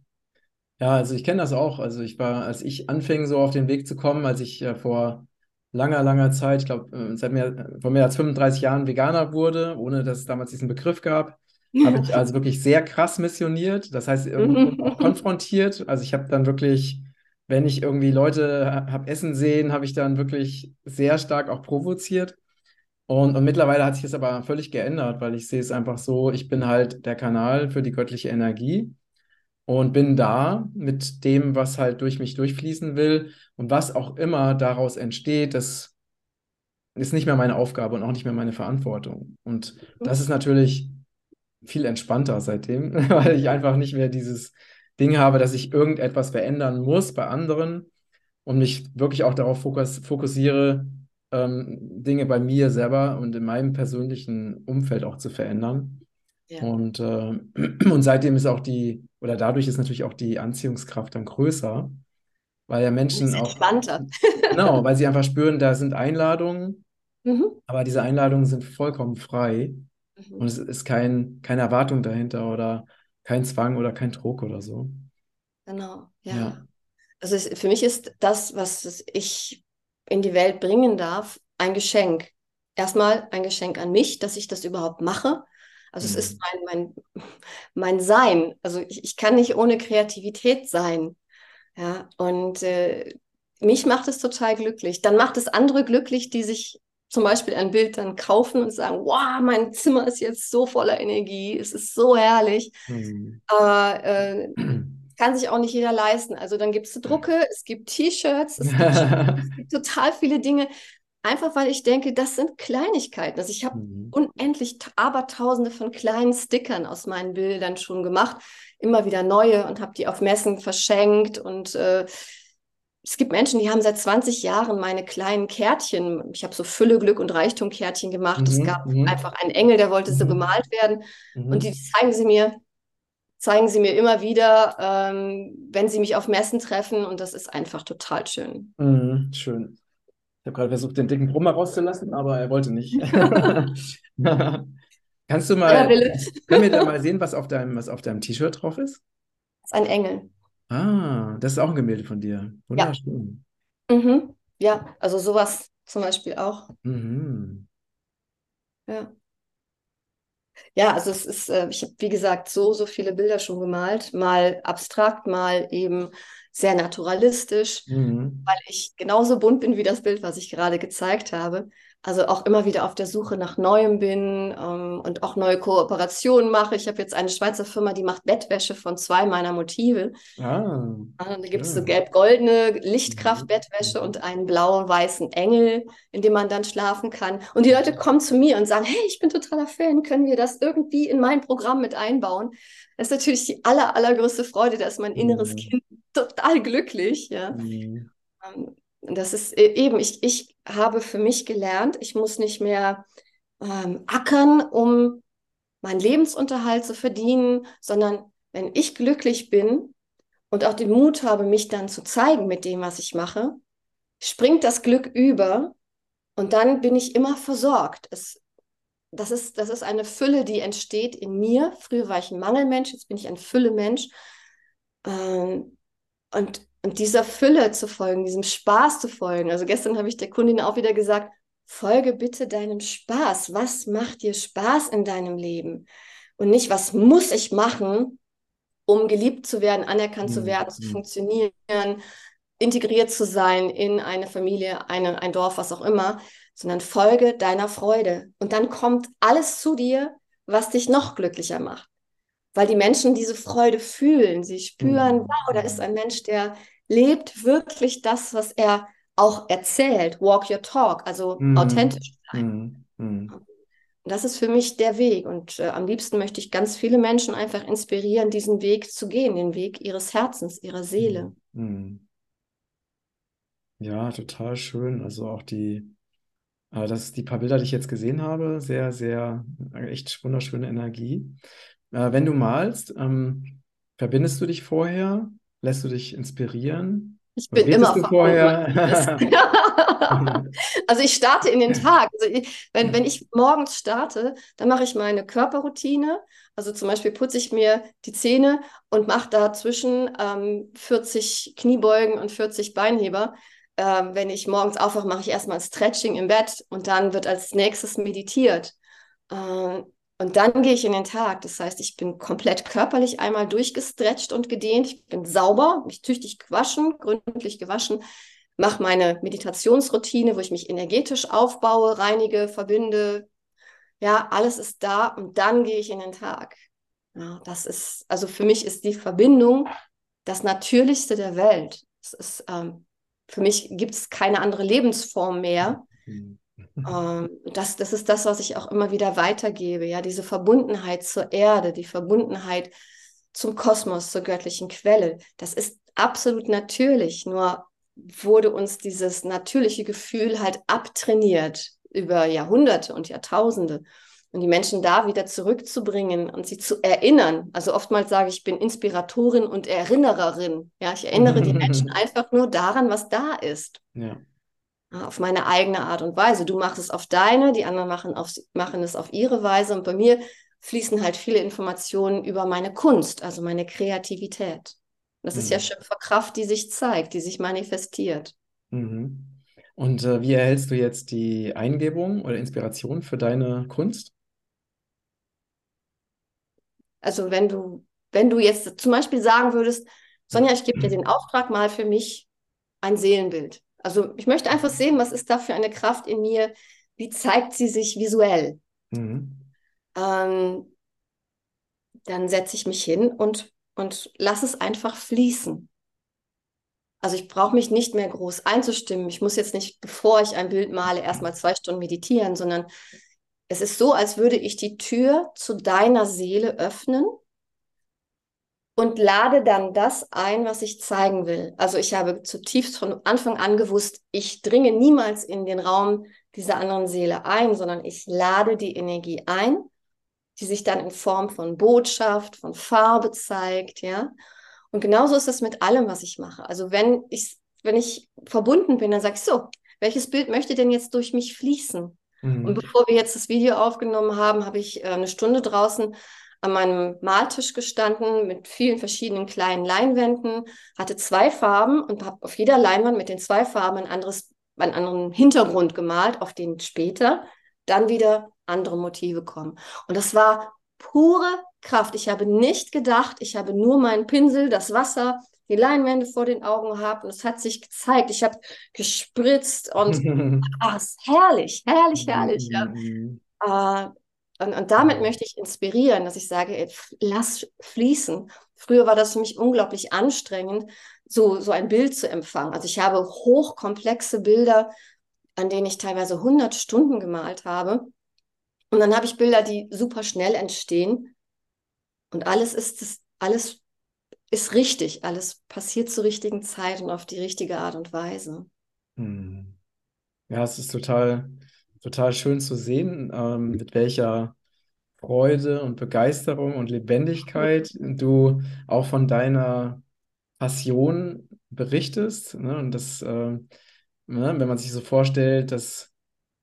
Ja, also ich kenne das auch. Also ich war, als ich anfing, so auf den Weg zu kommen, als ich äh, vor langer, langer Zeit, ich glaube, äh, seit mehr, vor mehr als 35 Jahren Veganer wurde, ohne dass es damals diesen Begriff gab, habe ich also wirklich sehr krass missioniert. Das heißt, auch konfrontiert. Also ich habe dann wirklich, wenn ich irgendwie Leute habe essen sehen, habe ich dann wirklich sehr stark auch provoziert. Und, und mittlerweile hat sich das aber völlig geändert, weil ich sehe es einfach so, ich bin halt der Kanal für die göttliche Energie und bin da mit dem, was halt durch mich durchfließen will und was auch immer daraus entsteht, das ist nicht mehr meine Aufgabe und auch nicht mehr meine Verantwortung. Und das ist natürlich viel entspannter seitdem, weil ich einfach nicht mehr dieses Ding habe, dass ich irgendetwas verändern muss bei anderen und mich wirklich auch darauf fokus fokussiere, ähm, Dinge bei mir selber und in meinem persönlichen Umfeld auch zu verändern. Ja. Und, äh, und seitdem ist auch die, oder dadurch ist natürlich auch die Anziehungskraft dann größer, weil ja Menschen auch. Entspannter. genau, weil sie einfach spüren, da sind Einladungen, mhm. aber diese Einladungen sind vollkommen frei mhm. und es ist kein, keine Erwartung dahinter oder kein Zwang oder kein Druck oder so. Genau, ja. ja. Also es, für mich ist das, was ich in die Welt bringen darf, ein Geschenk. Erstmal ein Geschenk an mich, dass ich das überhaupt mache also mhm. es ist mein, mein, mein Sein. Also ich, ich kann nicht ohne Kreativität sein. Ja, und äh, mich macht es total glücklich. Dann macht es andere glücklich, die sich zum Beispiel ein Bild dann kaufen und sagen, wow, mein Zimmer ist jetzt so voller Energie, es ist so herrlich. Mhm. Aber äh, kann sich auch nicht jeder leisten. Also dann gibt es Drucke, es gibt T-Shirts, es, es, gibt total viele Dinge. Einfach weil ich denke, das sind Kleinigkeiten. Also ich habe mhm. unendlich Abertausende von kleinen Stickern aus meinen Bildern schon gemacht, immer wieder neue und habe die auf Messen verschenkt. Und äh, es gibt Menschen, die haben seit 20 Jahren meine kleinen Kärtchen. Ich habe so Fülle, Glück und Reichtum Kärtchen gemacht. Mhm. Es gab mhm. einfach einen Engel, der wollte so mhm. gemalt werden. Und mhm. die zeigen sie mir zeigen sie mir immer wieder, ähm, wenn sie mich auf Messen treffen und das ist einfach total schön. Mhm, schön. Ich habe gerade versucht, den dicken Brummer rauszulassen, aber er wollte nicht. Kannst du mal, können wir da mal sehen, was auf deinem, was auf deinem T-Shirt drauf ist? Das ist ein Engel. Ah, das ist auch ein Gemälde von dir. Wunderschön. Ja, mhm. ja also sowas zum Beispiel auch. Mhm. Ja. Ja, also es ist, äh, ich habe wie gesagt so, so viele Bilder schon gemalt, mal abstrakt, mal eben sehr naturalistisch, mhm. weil ich genauso bunt bin wie das Bild, was ich gerade gezeigt habe. Also auch immer wieder auf der Suche nach Neuem bin ähm, und auch neue Kooperationen mache. Ich habe jetzt eine Schweizer Firma, die macht Bettwäsche von zwei meiner Motive. Ah, da gibt es so gelb-goldene Lichtkraft-Bettwäsche mhm. und einen blau-weißen Engel, in dem man dann schlafen kann. Und die Leute kommen zu mir und sagen, hey, ich bin totaler Fan, können wir das irgendwie in mein Programm mit einbauen? Das ist natürlich die aller, allergrößte Freude, da ist mein inneres mhm. Kind total glücklich. Ja. Mhm. Ähm, das ist e-, eben, ich, ich habe für mich gelernt, ich muss nicht mehr ähm, ackern, um meinen Lebensunterhalt zu verdienen, sondern wenn ich glücklich bin und auch den Mut habe, mich dann zu zeigen mit dem, was ich mache, springt das Glück über und dann bin ich immer versorgt. Es, das, ist, das ist eine Fülle, die entsteht in mir. Früher war ich ein Mangelmensch, jetzt bin ich ein Füllemensch. Ähm, und und dieser Fülle zu folgen, diesem Spaß zu folgen. Also gestern habe ich der Kundin auch wieder gesagt, folge bitte deinem Spaß. Was macht dir Spaß in deinem Leben? Und nicht, was muss ich machen, um geliebt zu werden, anerkannt mhm. zu werden, zu mhm. funktionieren, integriert zu sein in eine Familie, eine, ein Dorf, was auch immer, sondern folge deiner Freude. Und dann kommt alles zu dir, was dich noch glücklicher macht. Weil die Menschen diese Freude fühlen. Sie spüren, mhm. wow, da ist ein Mensch, der lebt wirklich das, was er auch erzählt. Walk your talk, also mhm. authentisch sein. Mhm. Das ist für mich der Weg. Und äh, am liebsten möchte ich ganz viele Menschen einfach inspirieren, diesen Weg zu gehen, den Weg ihres Herzens, ihrer Seele. Mhm. Ja, total schön. Also auch die, äh, das, die paar Bilder, die ich jetzt gesehen habe, sehr, sehr, äh, echt wunderschöne Energie. Äh, wenn du malst, ähm, verbindest du dich vorher Lässt du dich inspirieren? Ich bin immer vorher. also ich starte in den Tag. Also ich, wenn, wenn ich morgens starte, dann mache ich meine Körperroutine. Also zum Beispiel putze ich mir die Zähne und mache dazwischen ähm, 40 Kniebeugen und 40 Beinheber. Ähm, wenn ich morgens aufwache, mache ich erstmal Stretching im Bett und dann wird als nächstes meditiert. Ähm, und dann gehe ich in den Tag. Das heißt, ich bin komplett körperlich einmal durchgestretcht und gedehnt. Ich bin sauber, mich tüchtig gewaschen, gründlich gewaschen, mache meine Meditationsroutine, wo ich mich energetisch aufbaue, reinige, verbinde. Ja, alles ist da und dann gehe ich in den Tag. Ja, das ist, also für mich ist die Verbindung das Natürlichste der Welt. Es ist, ähm, für mich gibt es keine andere Lebensform mehr. Mhm. Ähm, das, das ist das, was ich auch immer wieder weitergebe, ja, diese Verbundenheit zur Erde, die Verbundenheit zum Kosmos, zur göttlichen Quelle. Das ist absolut natürlich, nur wurde uns dieses natürliche Gefühl halt abtrainiert über Jahrhunderte und Jahrtausende. Und die Menschen da wieder zurückzubringen und sie zu erinnern. Also oftmals sage ich, ich bin Inspiratorin und Erinnererin. Ja, ich erinnere die Menschen einfach nur daran, was da ist. Ja auf meine eigene Art und Weise. Du machst es auf deine, die anderen machen, auf, machen es auf ihre Weise und bei mir fließen halt viele Informationen über meine Kunst, also meine Kreativität. Das mhm. ist ja mhm. Schöpferkraft, die sich zeigt, die sich manifestiert. Mhm. Und äh, wie erhältst du jetzt die Eingebung oder Inspiration für deine Kunst? Also wenn du, wenn du jetzt zum Beispiel sagen würdest, Sonja, ich gebe dir den Auftrag mal für mich ein Seelenbild. Also ich möchte einfach sehen, was ist da für eine Kraft in mir, wie zeigt sie sich visuell. Mhm. Ähm, dann setze ich mich hin und, und lasse es einfach fließen. Also ich brauche mich nicht mehr groß einzustimmen. Ich muss jetzt nicht, bevor ich ein Bild male, erstmal zwei Stunden meditieren, sondern es ist so, als würde ich die Tür zu deiner Seele öffnen und lade dann das ein, was ich zeigen will. Also ich habe zutiefst von Anfang an gewusst, ich dringe niemals in den Raum dieser anderen Seele ein, sondern ich lade die Energie ein, die sich dann in Form von Botschaft, von Farbe zeigt, ja. Und genauso ist es mit allem, was ich mache. Also wenn ich, wenn ich verbunden bin, dann sage ich so, welches Bild möchte denn jetzt durch mich fließen? Mhm. Und bevor wir jetzt das Video aufgenommen haben, habe ich äh, eine Stunde draußen an meinem Maltisch gestanden mit vielen verschiedenen kleinen Leinwänden, hatte zwei Farben und habe auf jeder Leinwand mit den zwei Farben ein anderes, einen anderen Hintergrund gemalt, auf den später dann wieder andere Motive kommen. Und das war pure Kraft. Ich habe nicht gedacht, ich habe nur meinen Pinsel, das Wasser, die Leinwände vor den Augen gehabt und es hat sich gezeigt. Ich habe gespritzt und ah, es ist herrlich, herrlich, herrlich. Ja. Äh, und, und damit möchte ich inspirieren, dass ich sage, ey, lass fließen. Früher war das für mich unglaublich anstrengend, so, so ein Bild zu empfangen. Also ich habe hochkomplexe Bilder, an denen ich teilweise 100 Stunden gemalt habe. Und dann habe ich Bilder, die super schnell entstehen. Und alles ist, das, alles ist richtig. Alles passiert zur richtigen Zeit und auf die richtige Art und Weise. Hm. Ja, es ist total, total schön zu sehen, ähm, mit welcher Freude und Begeisterung und Lebendigkeit du auch von deiner Passion berichtest. Ne? Und das, äh, ne, wenn man sich so vorstellt, dass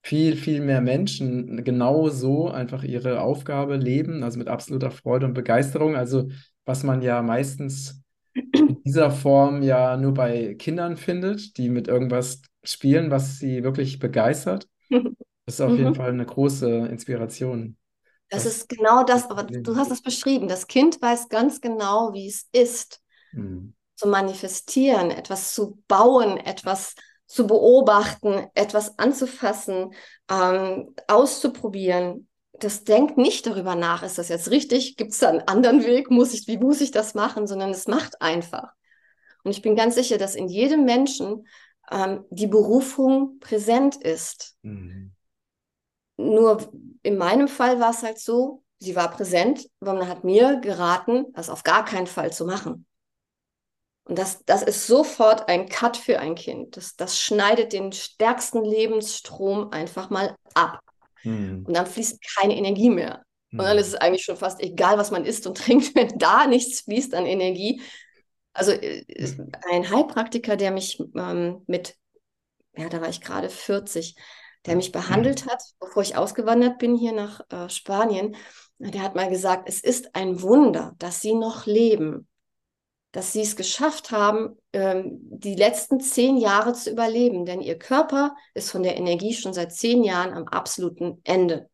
viel, viel mehr Menschen genau so einfach ihre Aufgabe leben, also mit absoluter Freude und Begeisterung. Also was man ja meistens in dieser Form ja nur bei Kindern findet, die mit irgendwas spielen, was sie wirklich begeistert. Das ist auf mhm. jeden Fall eine große Inspiration. Das, das ist genau das, aber du hast es beschrieben. Das Kind weiß ganz genau, wie es ist, mhm. zu manifestieren, etwas zu bauen, etwas zu beobachten, etwas anzufassen, ähm, auszuprobieren. Das denkt nicht darüber nach, ist das jetzt richtig? Gibt es da einen anderen Weg? Muss ich, wie muss ich das machen? Sondern es macht einfach. Und ich bin ganz sicher, dass in jedem Menschen ähm, die Berufung präsent ist. Mhm. Nur in meinem Fall war es halt so, sie war präsent, aber man hat mir geraten, das auf gar keinen Fall zu machen. Und das, das ist sofort ein Cut für ein Kind. Das, das schneidet den stärksten Lebensstrom einfach mal ab. Mhm. Und dann fließt keine Energie mehr. Mhm. Und dann ist es eigentlich schon fast egal, was man isst und trinkt, wenn da nichts fließt an Energie. Also äh, ein Heilpraktiker, der mich ähm, mit, ja, da war ich gerade 40, der mich behandelt hat, bevor ich ausgewandert bin hier nach äh, Spanien. Der hat mal gesagt, es ist ein Wunder, dass Sie noch leben, dass Sie es geschafft haben, ähm, die letzten zehn Jahre zu überleben, denn Ihr Körper ist von der Energie schon seit zehn Jahren am absoluten Ende.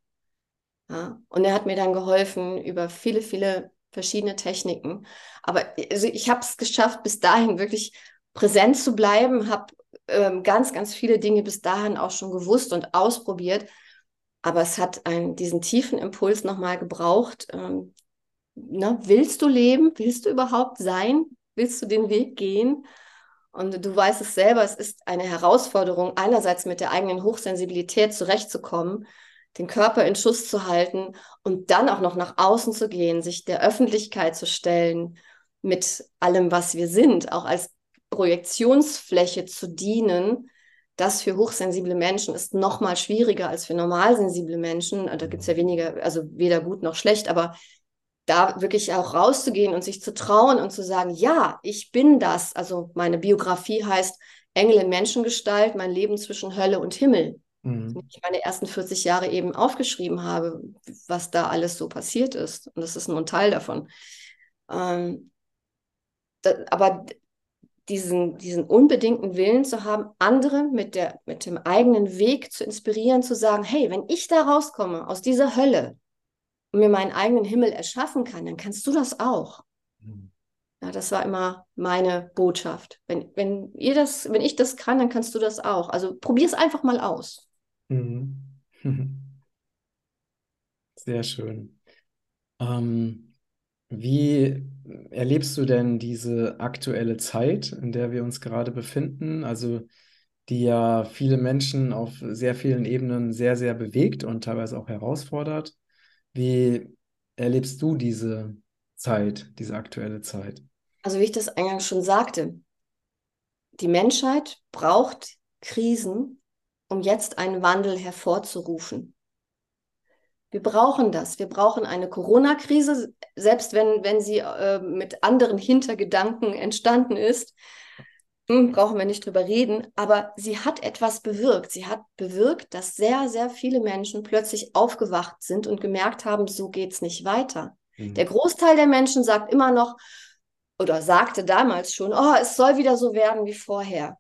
Ja? Und er hat mir dann geholfen über viele, viele verschiedene Techniken. Aber also ich habe es geschafft, bis dahin wirklich präsent zu bleiben, habe ähm, ganz, ganz viele Dinge bis dahin auch schon gewusst und ausprobiert. Aber es hat einen, diesen tiefen Impuls nochmal gebraucht. Ähm, na, willst du leben? Willst du überhaupt sein? Willst du den Weg gehen? Und du weißt es selber, es ist eine Herausforderung, einerseits mit der eigenen Hochsensibilität zurechtzukommen, den Körper in Schuss zu halten und dann auch noch nach außen zu gehen, sich der Öffentlichkeit zu stellen mit allem, was wir sind, auch als Projektionsfläche zu dienen, das für hochsensible Menschen ist noch mal schwieriger als für normalsensible Menschen. Da gibt es ja weniger, also weder gut noch schlecht, aber da wirklich auch rauszugehen und sich zu trauen und zu sagen, ja, ich bin das. Also meine Biografie heißt Engel in Menschengestalt, mein Leben zwischen Hölle und Himmel. Mhm. Ich meine ersten 40 Jahre eben aufgeschrieben habe, was da alles so passiert ist. Und das ist nur ein Teil davon. Ähm, da, aber diesen, diesen unbedingten Willen zu haben, andere mit, der, mit dem eigenen Weg zu inspirieren, zu sagen, hey, wenn ich da rauskomme aus dieser Hölle und mir meinen eigenen Himmel erschaffen kann, dann kannst du das auch. Mhm. Ja, das war immer meine Botschaft. Wenn, wenn, ihr das, wenn ich das kann, dann kannst du das auch. Also probier es einfach mal aus. Mhm. Sehr schön. Ähm, Wie erlebst du denn diese aktuelle Zeit, in der wir uns gerade befinden? Also, die ja viele Menschen auf sehr vielen Ebenen sehr, sehr bewegt und teilweise auch herausfordert. Wie erlebst du diese Zeit, diese aktuelle Zeit? Also, wie ich das eingangs schon sagte, die Menschheit braucht Krisen, um jetzt einen Wandel hervorzurufen. Wir brauchen das. Wir brauchen eine Corona-Krise, selbst wenn, wenn sie äh, mit anderen Hintergedanken entstanden ist. Hm, brauchen wir nicht drüber reden. Aber sie hat etwas bewirkt. Sie hat bewirkt, dass sehr, sehr viele Menschen plötzlich aufgewacht sind und gemerkt haben, so geht es nicht weiter. Mhm. Der Großteil der Menschen sagt immer noch oder sagte damals schon, oh, es soll wieder so werden wie vorher.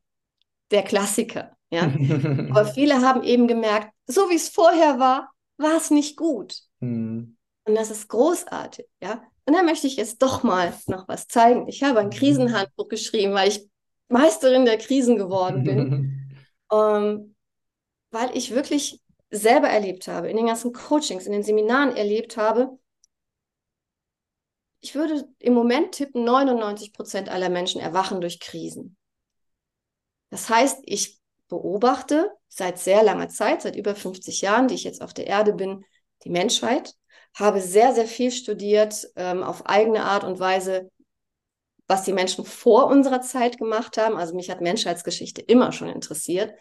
Der Klassiker. Ja? Aber viele haben eben gemerkt, so wie es vorher war, war es nicht gut. Mhm. Und das ist großartig, ja. Und da möchte ich jetzt doch mal noch was zeigen. Ich habe ein mhm. Krisenhandbuch geschrieben, weil ich Meisterin der Krisen geworden bin. ähm, weil ich wirklich selber erlebt habe, in den ganzen Coachings, in den Seminaren erlebt habe, ich würde im Moment tippen, 99 Prozent aller Menschen erwachen durch Krisen. Das heißt, ich beobachte seit sehr langer Zeit, seit über 50 Jahren, die ich jetzt auf der Erde bin, die Menschheit, habe sehr, sehr viel studiert, ähm, auf eigene Art und Weise, was die Menschen vor unserer Zeit gemacht haben. Also mich hat Menschheitsgeschichte immer schon interessiert.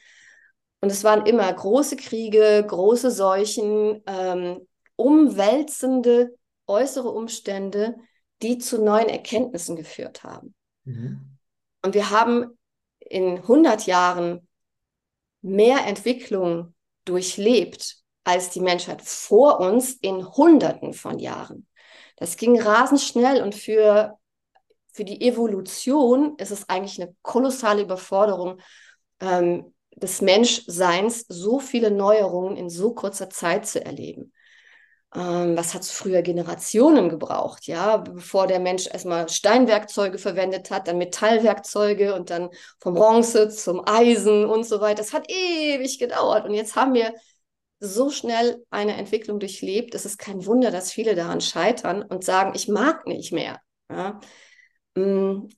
Und es waren immer große Kriege, große Seuchen, ähm, umwälzende äußere Umstände, die zu neuen Erkenntnissen geführt haben. Mhm. Und wir haben in 100 Jahren mehr Entwicklung durchlebt als die Menschheit vor uns in Hunderten von Jahren. Das ging rasend schnell und für, für die Evolution ist es eigentlich eine kolossale Überforderung ähm, des Menschseins, so viele Neuerungen in so kurzer Zeit zu erleben. Ähm, was hat es früher Generationen gebraucht, ja, bevor der Mensch erstmal Steinwerkzeuge verwendet hat, dann Metallwerkzeuge und dann vom Bronze zum Eisen und so weiter. Das hat ewig gedauert. Und jetzt haben wir so schnell eine Entwicklung durchlebt. Es ist kein Wunder, dass viele daran scheitern und sagen, ich mag nicht mehr. Ja. Mm.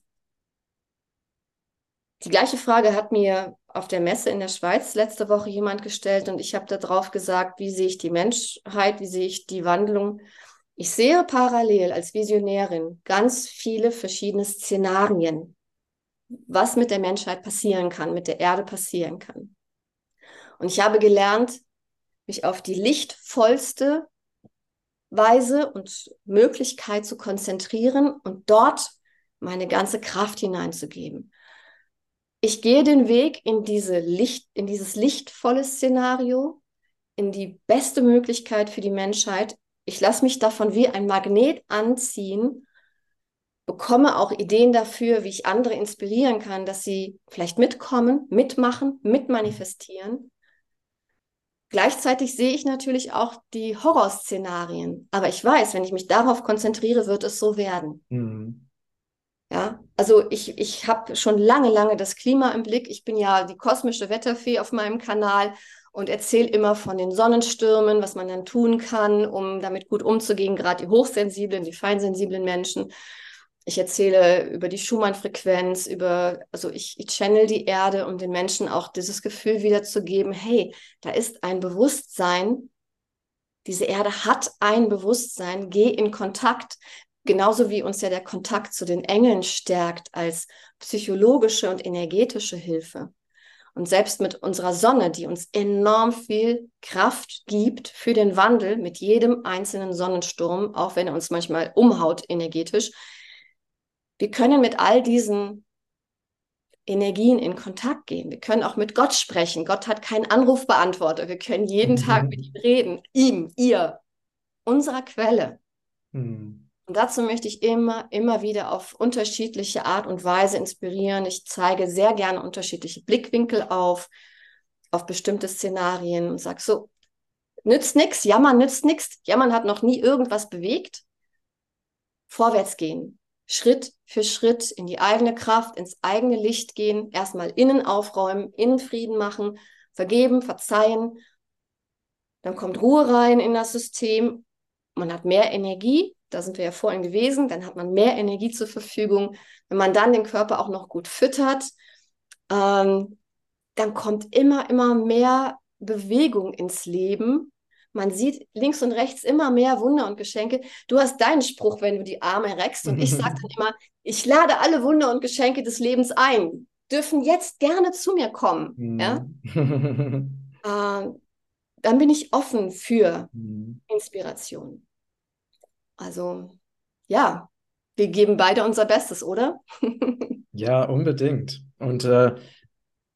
Die gleiche Frage hat mir auf der Messe in der Schweiz letzte Woche jemand gestellt und ich habe darauf gesagt, wie sehe ich die Menschheit, wie sehe ich die Wandlung. Ich sehe parallel als Visionärin ganz viele verschiedene Szenarien, was mit der Menschheit passieren kann, mit der Erde passieren kann. Und ich habe gelernt, mich auf die lichtvollste Weise und Möglichkeit zu konzentrieren und dort meine ganze Kraft hineinzugeben ich gehe den Weg in, diese Licht, in dieses lichtvolle Szenario, in die beste Möglichkeit für die Menschheit. Ich lasse mich davon wie ein Magnet anziehen, bekomme auch Ideen dafür, wie ich andere inspirieren kann, dass sie vielleicht mitkommen, mitmachen, mitmanifestieren. Gleichzeitig sehe ich natürlich auch die Horrorszenarien, aber ich weiß, wenn ich mich darauf konzentriere, wird es so werden. Mhm. Ja, also ich, ich habe schon lange, lange das Klima im Blick. Ich bin ja die kosmische Wetterfee auf meinem Kanal und erzähle immer von den Sonnenstürmen, was man dann tun kann, um damit gut umzugehen, gerade die hochsensiblen, die feinsensiblen Menschen. Ich erzähle über die Schumann-Frequenz, über, also ich, ich channel die Erde, um den Menschen auch dieses Gefühl wiederzugeben, hey, da ist ein Bewusstsein, diese Erde hat ein Bewusstsein, geh in Kontakt genauso wie uns ja der Kontakt zu den Engeln stärkt als psychologische und energetische Hilfe. Und selbst mit unserer Sonne, die uns enorm viel Kraft gibt für den Wandel mit jedem einzelnen Sonnensturm, auch wenn er uns manchmal umhaut energetisch, wir können mit all diesen Energien in Kontakt gehen. Wir können auch mit Gott sprechen. Gott hat keinen Anrufbeantworter. Wir können jeden mhm. Tag mit ihm reden. Ihm, ihr, unserer Quelle. Mhm. Und dazu möchte ich immer, immer wieder auf unterschiedliche Art und Weise inspirieren. Ich zeige sehr gerne unterschiedliche Blickwinkel auf, auf bestimmte Szenarien und sage so, nützt nichts, jammern nützt nichts. Jammern hat noch nie irgendwas bewegt. Vorwärts gehen. Schritt für Schritt in die eigene Kraft, ins eigene Licht gehen, erstmal innen aufräumen, innen Frieden machen, vergeben, verzeihen. Dann kommt Ruhe rein in das System. Man hat mehr Energie da sind wir ja vorhin gewesen, dann hat man mehr Energie zur Verfügung. Wenn man dann den Körper auch noch gut füttert, ähm, dann kommt immer, immer mehr Bewegung ins Leben. Man sieht links und rechts immer mehr Wunder und Geschenke. Du hast deinen Spruch, wenn du die Arme reckst, und ich sage dann immer, ich lade alle Wunder und Geschenke des Lebens ein, dürfen jetzt gerne zu mir kommen. Mhm. Ja? äh, dann bin ich offen für mhm. Inspiration. Also ja, wir geben beide unser Bestes, oder? ja, unbedingt. Und äh,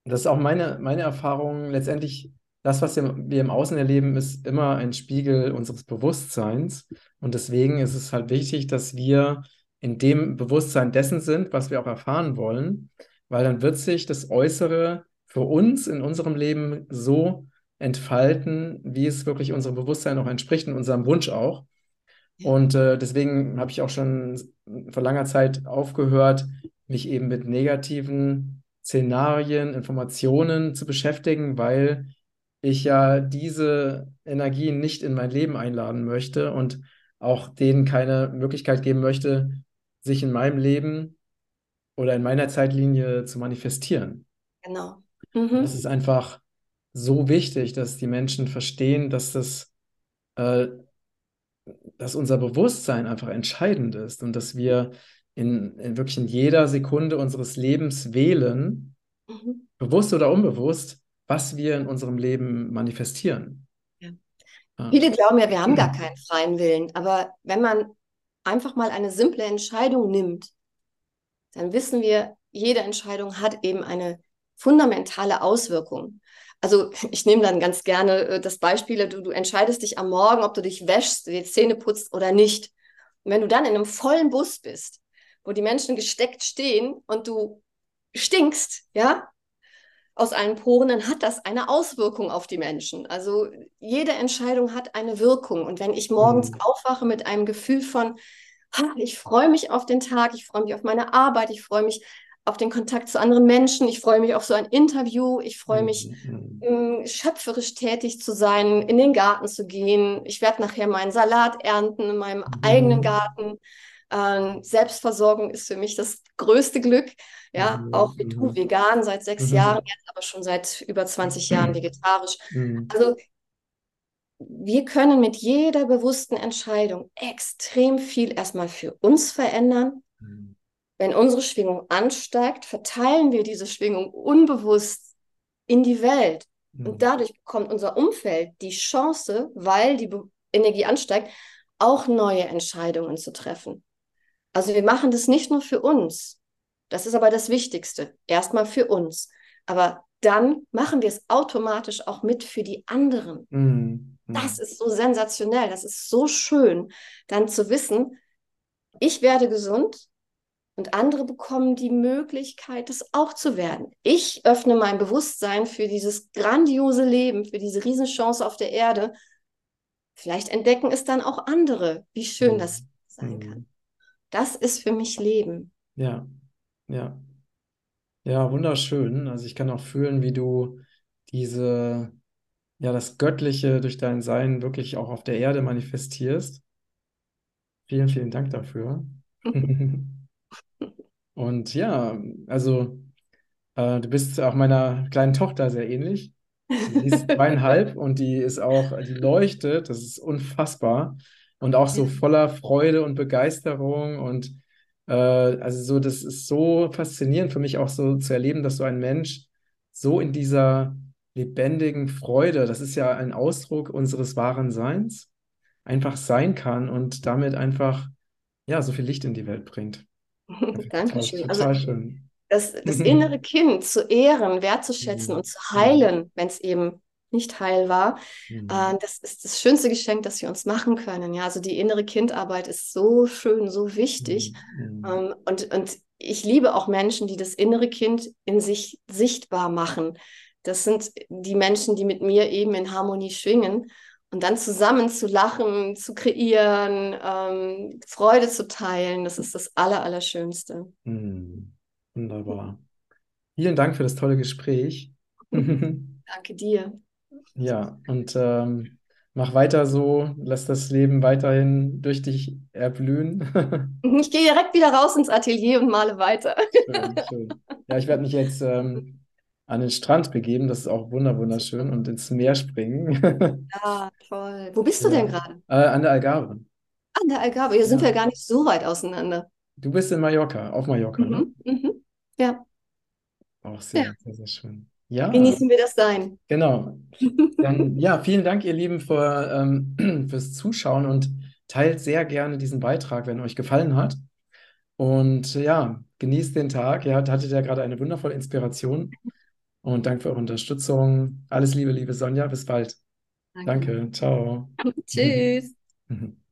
das ist auch meine, meine Erfahrung. Letztendlich, das, was wir im Außen erleben, ist immer ein Spiegel unseres Bewusstseins. Und deswegen ist es halt wichtig, dass wir in dem Bewusstsein dessen sind, was wir auch erfahren wollen, weil dann wird sich das Äußere für uns in unserem Leben so entfalten, wie es wirklich unserem Bewusstsein auch entspricht und unserem Wunsch auch. Und äh, deswegen habe ich auch schon vor langer Zeit aufgehört, mich eben mit negativen Szenarien, Informationen zu beschäftigen, weil ich ja diese Energien nicht in mein Leben einladen möchte und auch denen keine Möglichkeit geben möchte, sich in meinem Leben oder in meiner Zeitlinie zu manifestieren. Genau. Mhm. Das ist einfach so wichtig, dass die Menschen verstehen, dass das, äh, dass unser Bewusstsein einfach entscheidend ist und dass wir in, in wirklich in jeder Sekunde unseres Lebens wählen, mhm. bewusst oder unbewusst, was wir in unserem Leben manifestieren. Ja. Ja. Viele glauben ja, wir haben gar keinen freien Willen, aber wenn man einfach mal eine simple Entscheidung nimmt, dann wissen wir, jede Entscheidung hat eben eine fundamentale Auswirkung. Also ich nehme dann ganz gerne äh, das Beispiel, du, du entscheidest dich am Morgen, ob du dich wäschst, die Zähne putzt oder nicht. Und wenn du dann in einem vollen Bus bist, wo die Menschen gesteckt stehen und du stinkst, ja, aus allen Poren, dann hat das eine Auswirkung auf die Menschen. Also jede Entscheidung hat eine Wirkung. Und wenn ich morgens mhm. aufwache mit einem Gefühl von, ich freue mich auf den Tag, ich freue mich auf meine Arbeit, ich freue mich auf den Kontakt zu anderen Menschen, ich freue mich auf so ein Interview, ich freue mich, mhm. ähm, schöpferisch tätig zu sein, in den Garten zu gehen. Ich werde nachher meinen Salat ernten in meinem mhm. eigenen Garten. Ähm, Selbstversorgung ist für mich das größte Glück. Ja, mhm. auch wie du, mhm. vegan seit sechs mhm. Jahren, jetzt aber schon seit über 20 Jahren vegetarisch. Mhm. Also wir können mit jeder bewussten Entscheidung extrem viel erstmal für uns verändern wenn unsere Schwingung ansteigt, verteilen wir diese Schwingung unbewusst in die Welt. Mhm. Und dadurch bekommt unser Umfeld die Chance, weil die Be Energie ansteigt, auch neue Entscheidungen zu treffen. Also wir machen das nicht nur für uns. Das ist aber das Wichtigste. Erstmal für uns. Aber dann machen wir es automatisch auch mit für die anderen. Mhm. Das ist so sensationell. Das ist so schön, dann zu wissen, ich werde gesund, und andere bekommen die Möglichkeit, es auch zu werden. Ich öffne mein Bewusstsein für dieses grandiose Leben, für diese Riesenchance auf der Erde. Vielleicht entdecken es dann auch andere, wie schön mhm. das sein kann. Mhm. Das ist für mich Leben. Ja, ja. Ja, wunderschön. Also ich kann auch fühlen, wie du diese, ja, das Göttliche durch dein Sein wirklich auch auf der Erde manifestierst. Vielen, vielen Dank dafür. Und ja, also äh, du bist auch meiner kleinen Tochter sehr ähnlich. Die ist zweieinhalb und die ist auch, die leuchtet, das ist unfassbar. Und auch so voller Freude und Begeisterung. Und äh, also so, das ist so faszinierend für mich auch so zu erleben, dass so ein Mensch so in dieser lebendigen Freude, das ist ja ein Ausdruck unseres wahren Seins, einfach sein kann und damit einfach ja so viel Licht in die Welt bringt. Dankeschön. Total, also, schön. Das, das innere Kind zu ehren, wertzuschätzen mhm. und zu heilen, wenn es eben nicht heil war, mhm. äh, das ist das schönste Geschenk, das wir uns machen können. Ja, also die innere Kindarbeit ist so schön, so wichtig. Mhm. Ähm, und, und ich liebe auch Menschen, die das innere Kind in sich sichtbar machen. Das sind die Menschen, die mit mir eben in Harmonie schwingen. Und dann zusammen zu lachen, zu kreieren, ähm, Freude zu teilen, das ist das Aller, Allerschönste. Mm, wunderbar. Vielen Dank für das tolle Gespräch. Danke dir. Ja, und ähm, mach weiter so, lass das Leben weiterhin durch dich erblühen. Ich gehe direkt wieder raus ins Atelier und male weiter. Schön, schön. Ja, ich werde mich jetzt ähm, an den Strand begeben, das ist auch wunder wunderschön, und ins Meer springen. Ja, toll. Wo bist du denn Ja. gerade? Äh, an der Algarve. An der Algarve. Hier sind wir Ja. gar nicht so weit auseinander. Du bist in Mallorca, auf Mallorca, ne? Mhm. Mhm. Ja, Auch ja. sehr, sehr, sehr schön. Ja, Genießen wir das Sein. genau. Dann, ja, vielen Dank, ihr Lieben, für, ähm, fürs Zuschauen und teilt sehr gerne diesen Beitrag, wenn euch gefallen hat. Und ja, genießt den Tag. Ihr hattet ja gerade eine wundervolle Inspiration. Und danke für eure Unterstützung. Alles Liebe, liebe Sonja. Bis bald. Danke. Danke. Ciao. Tschüss.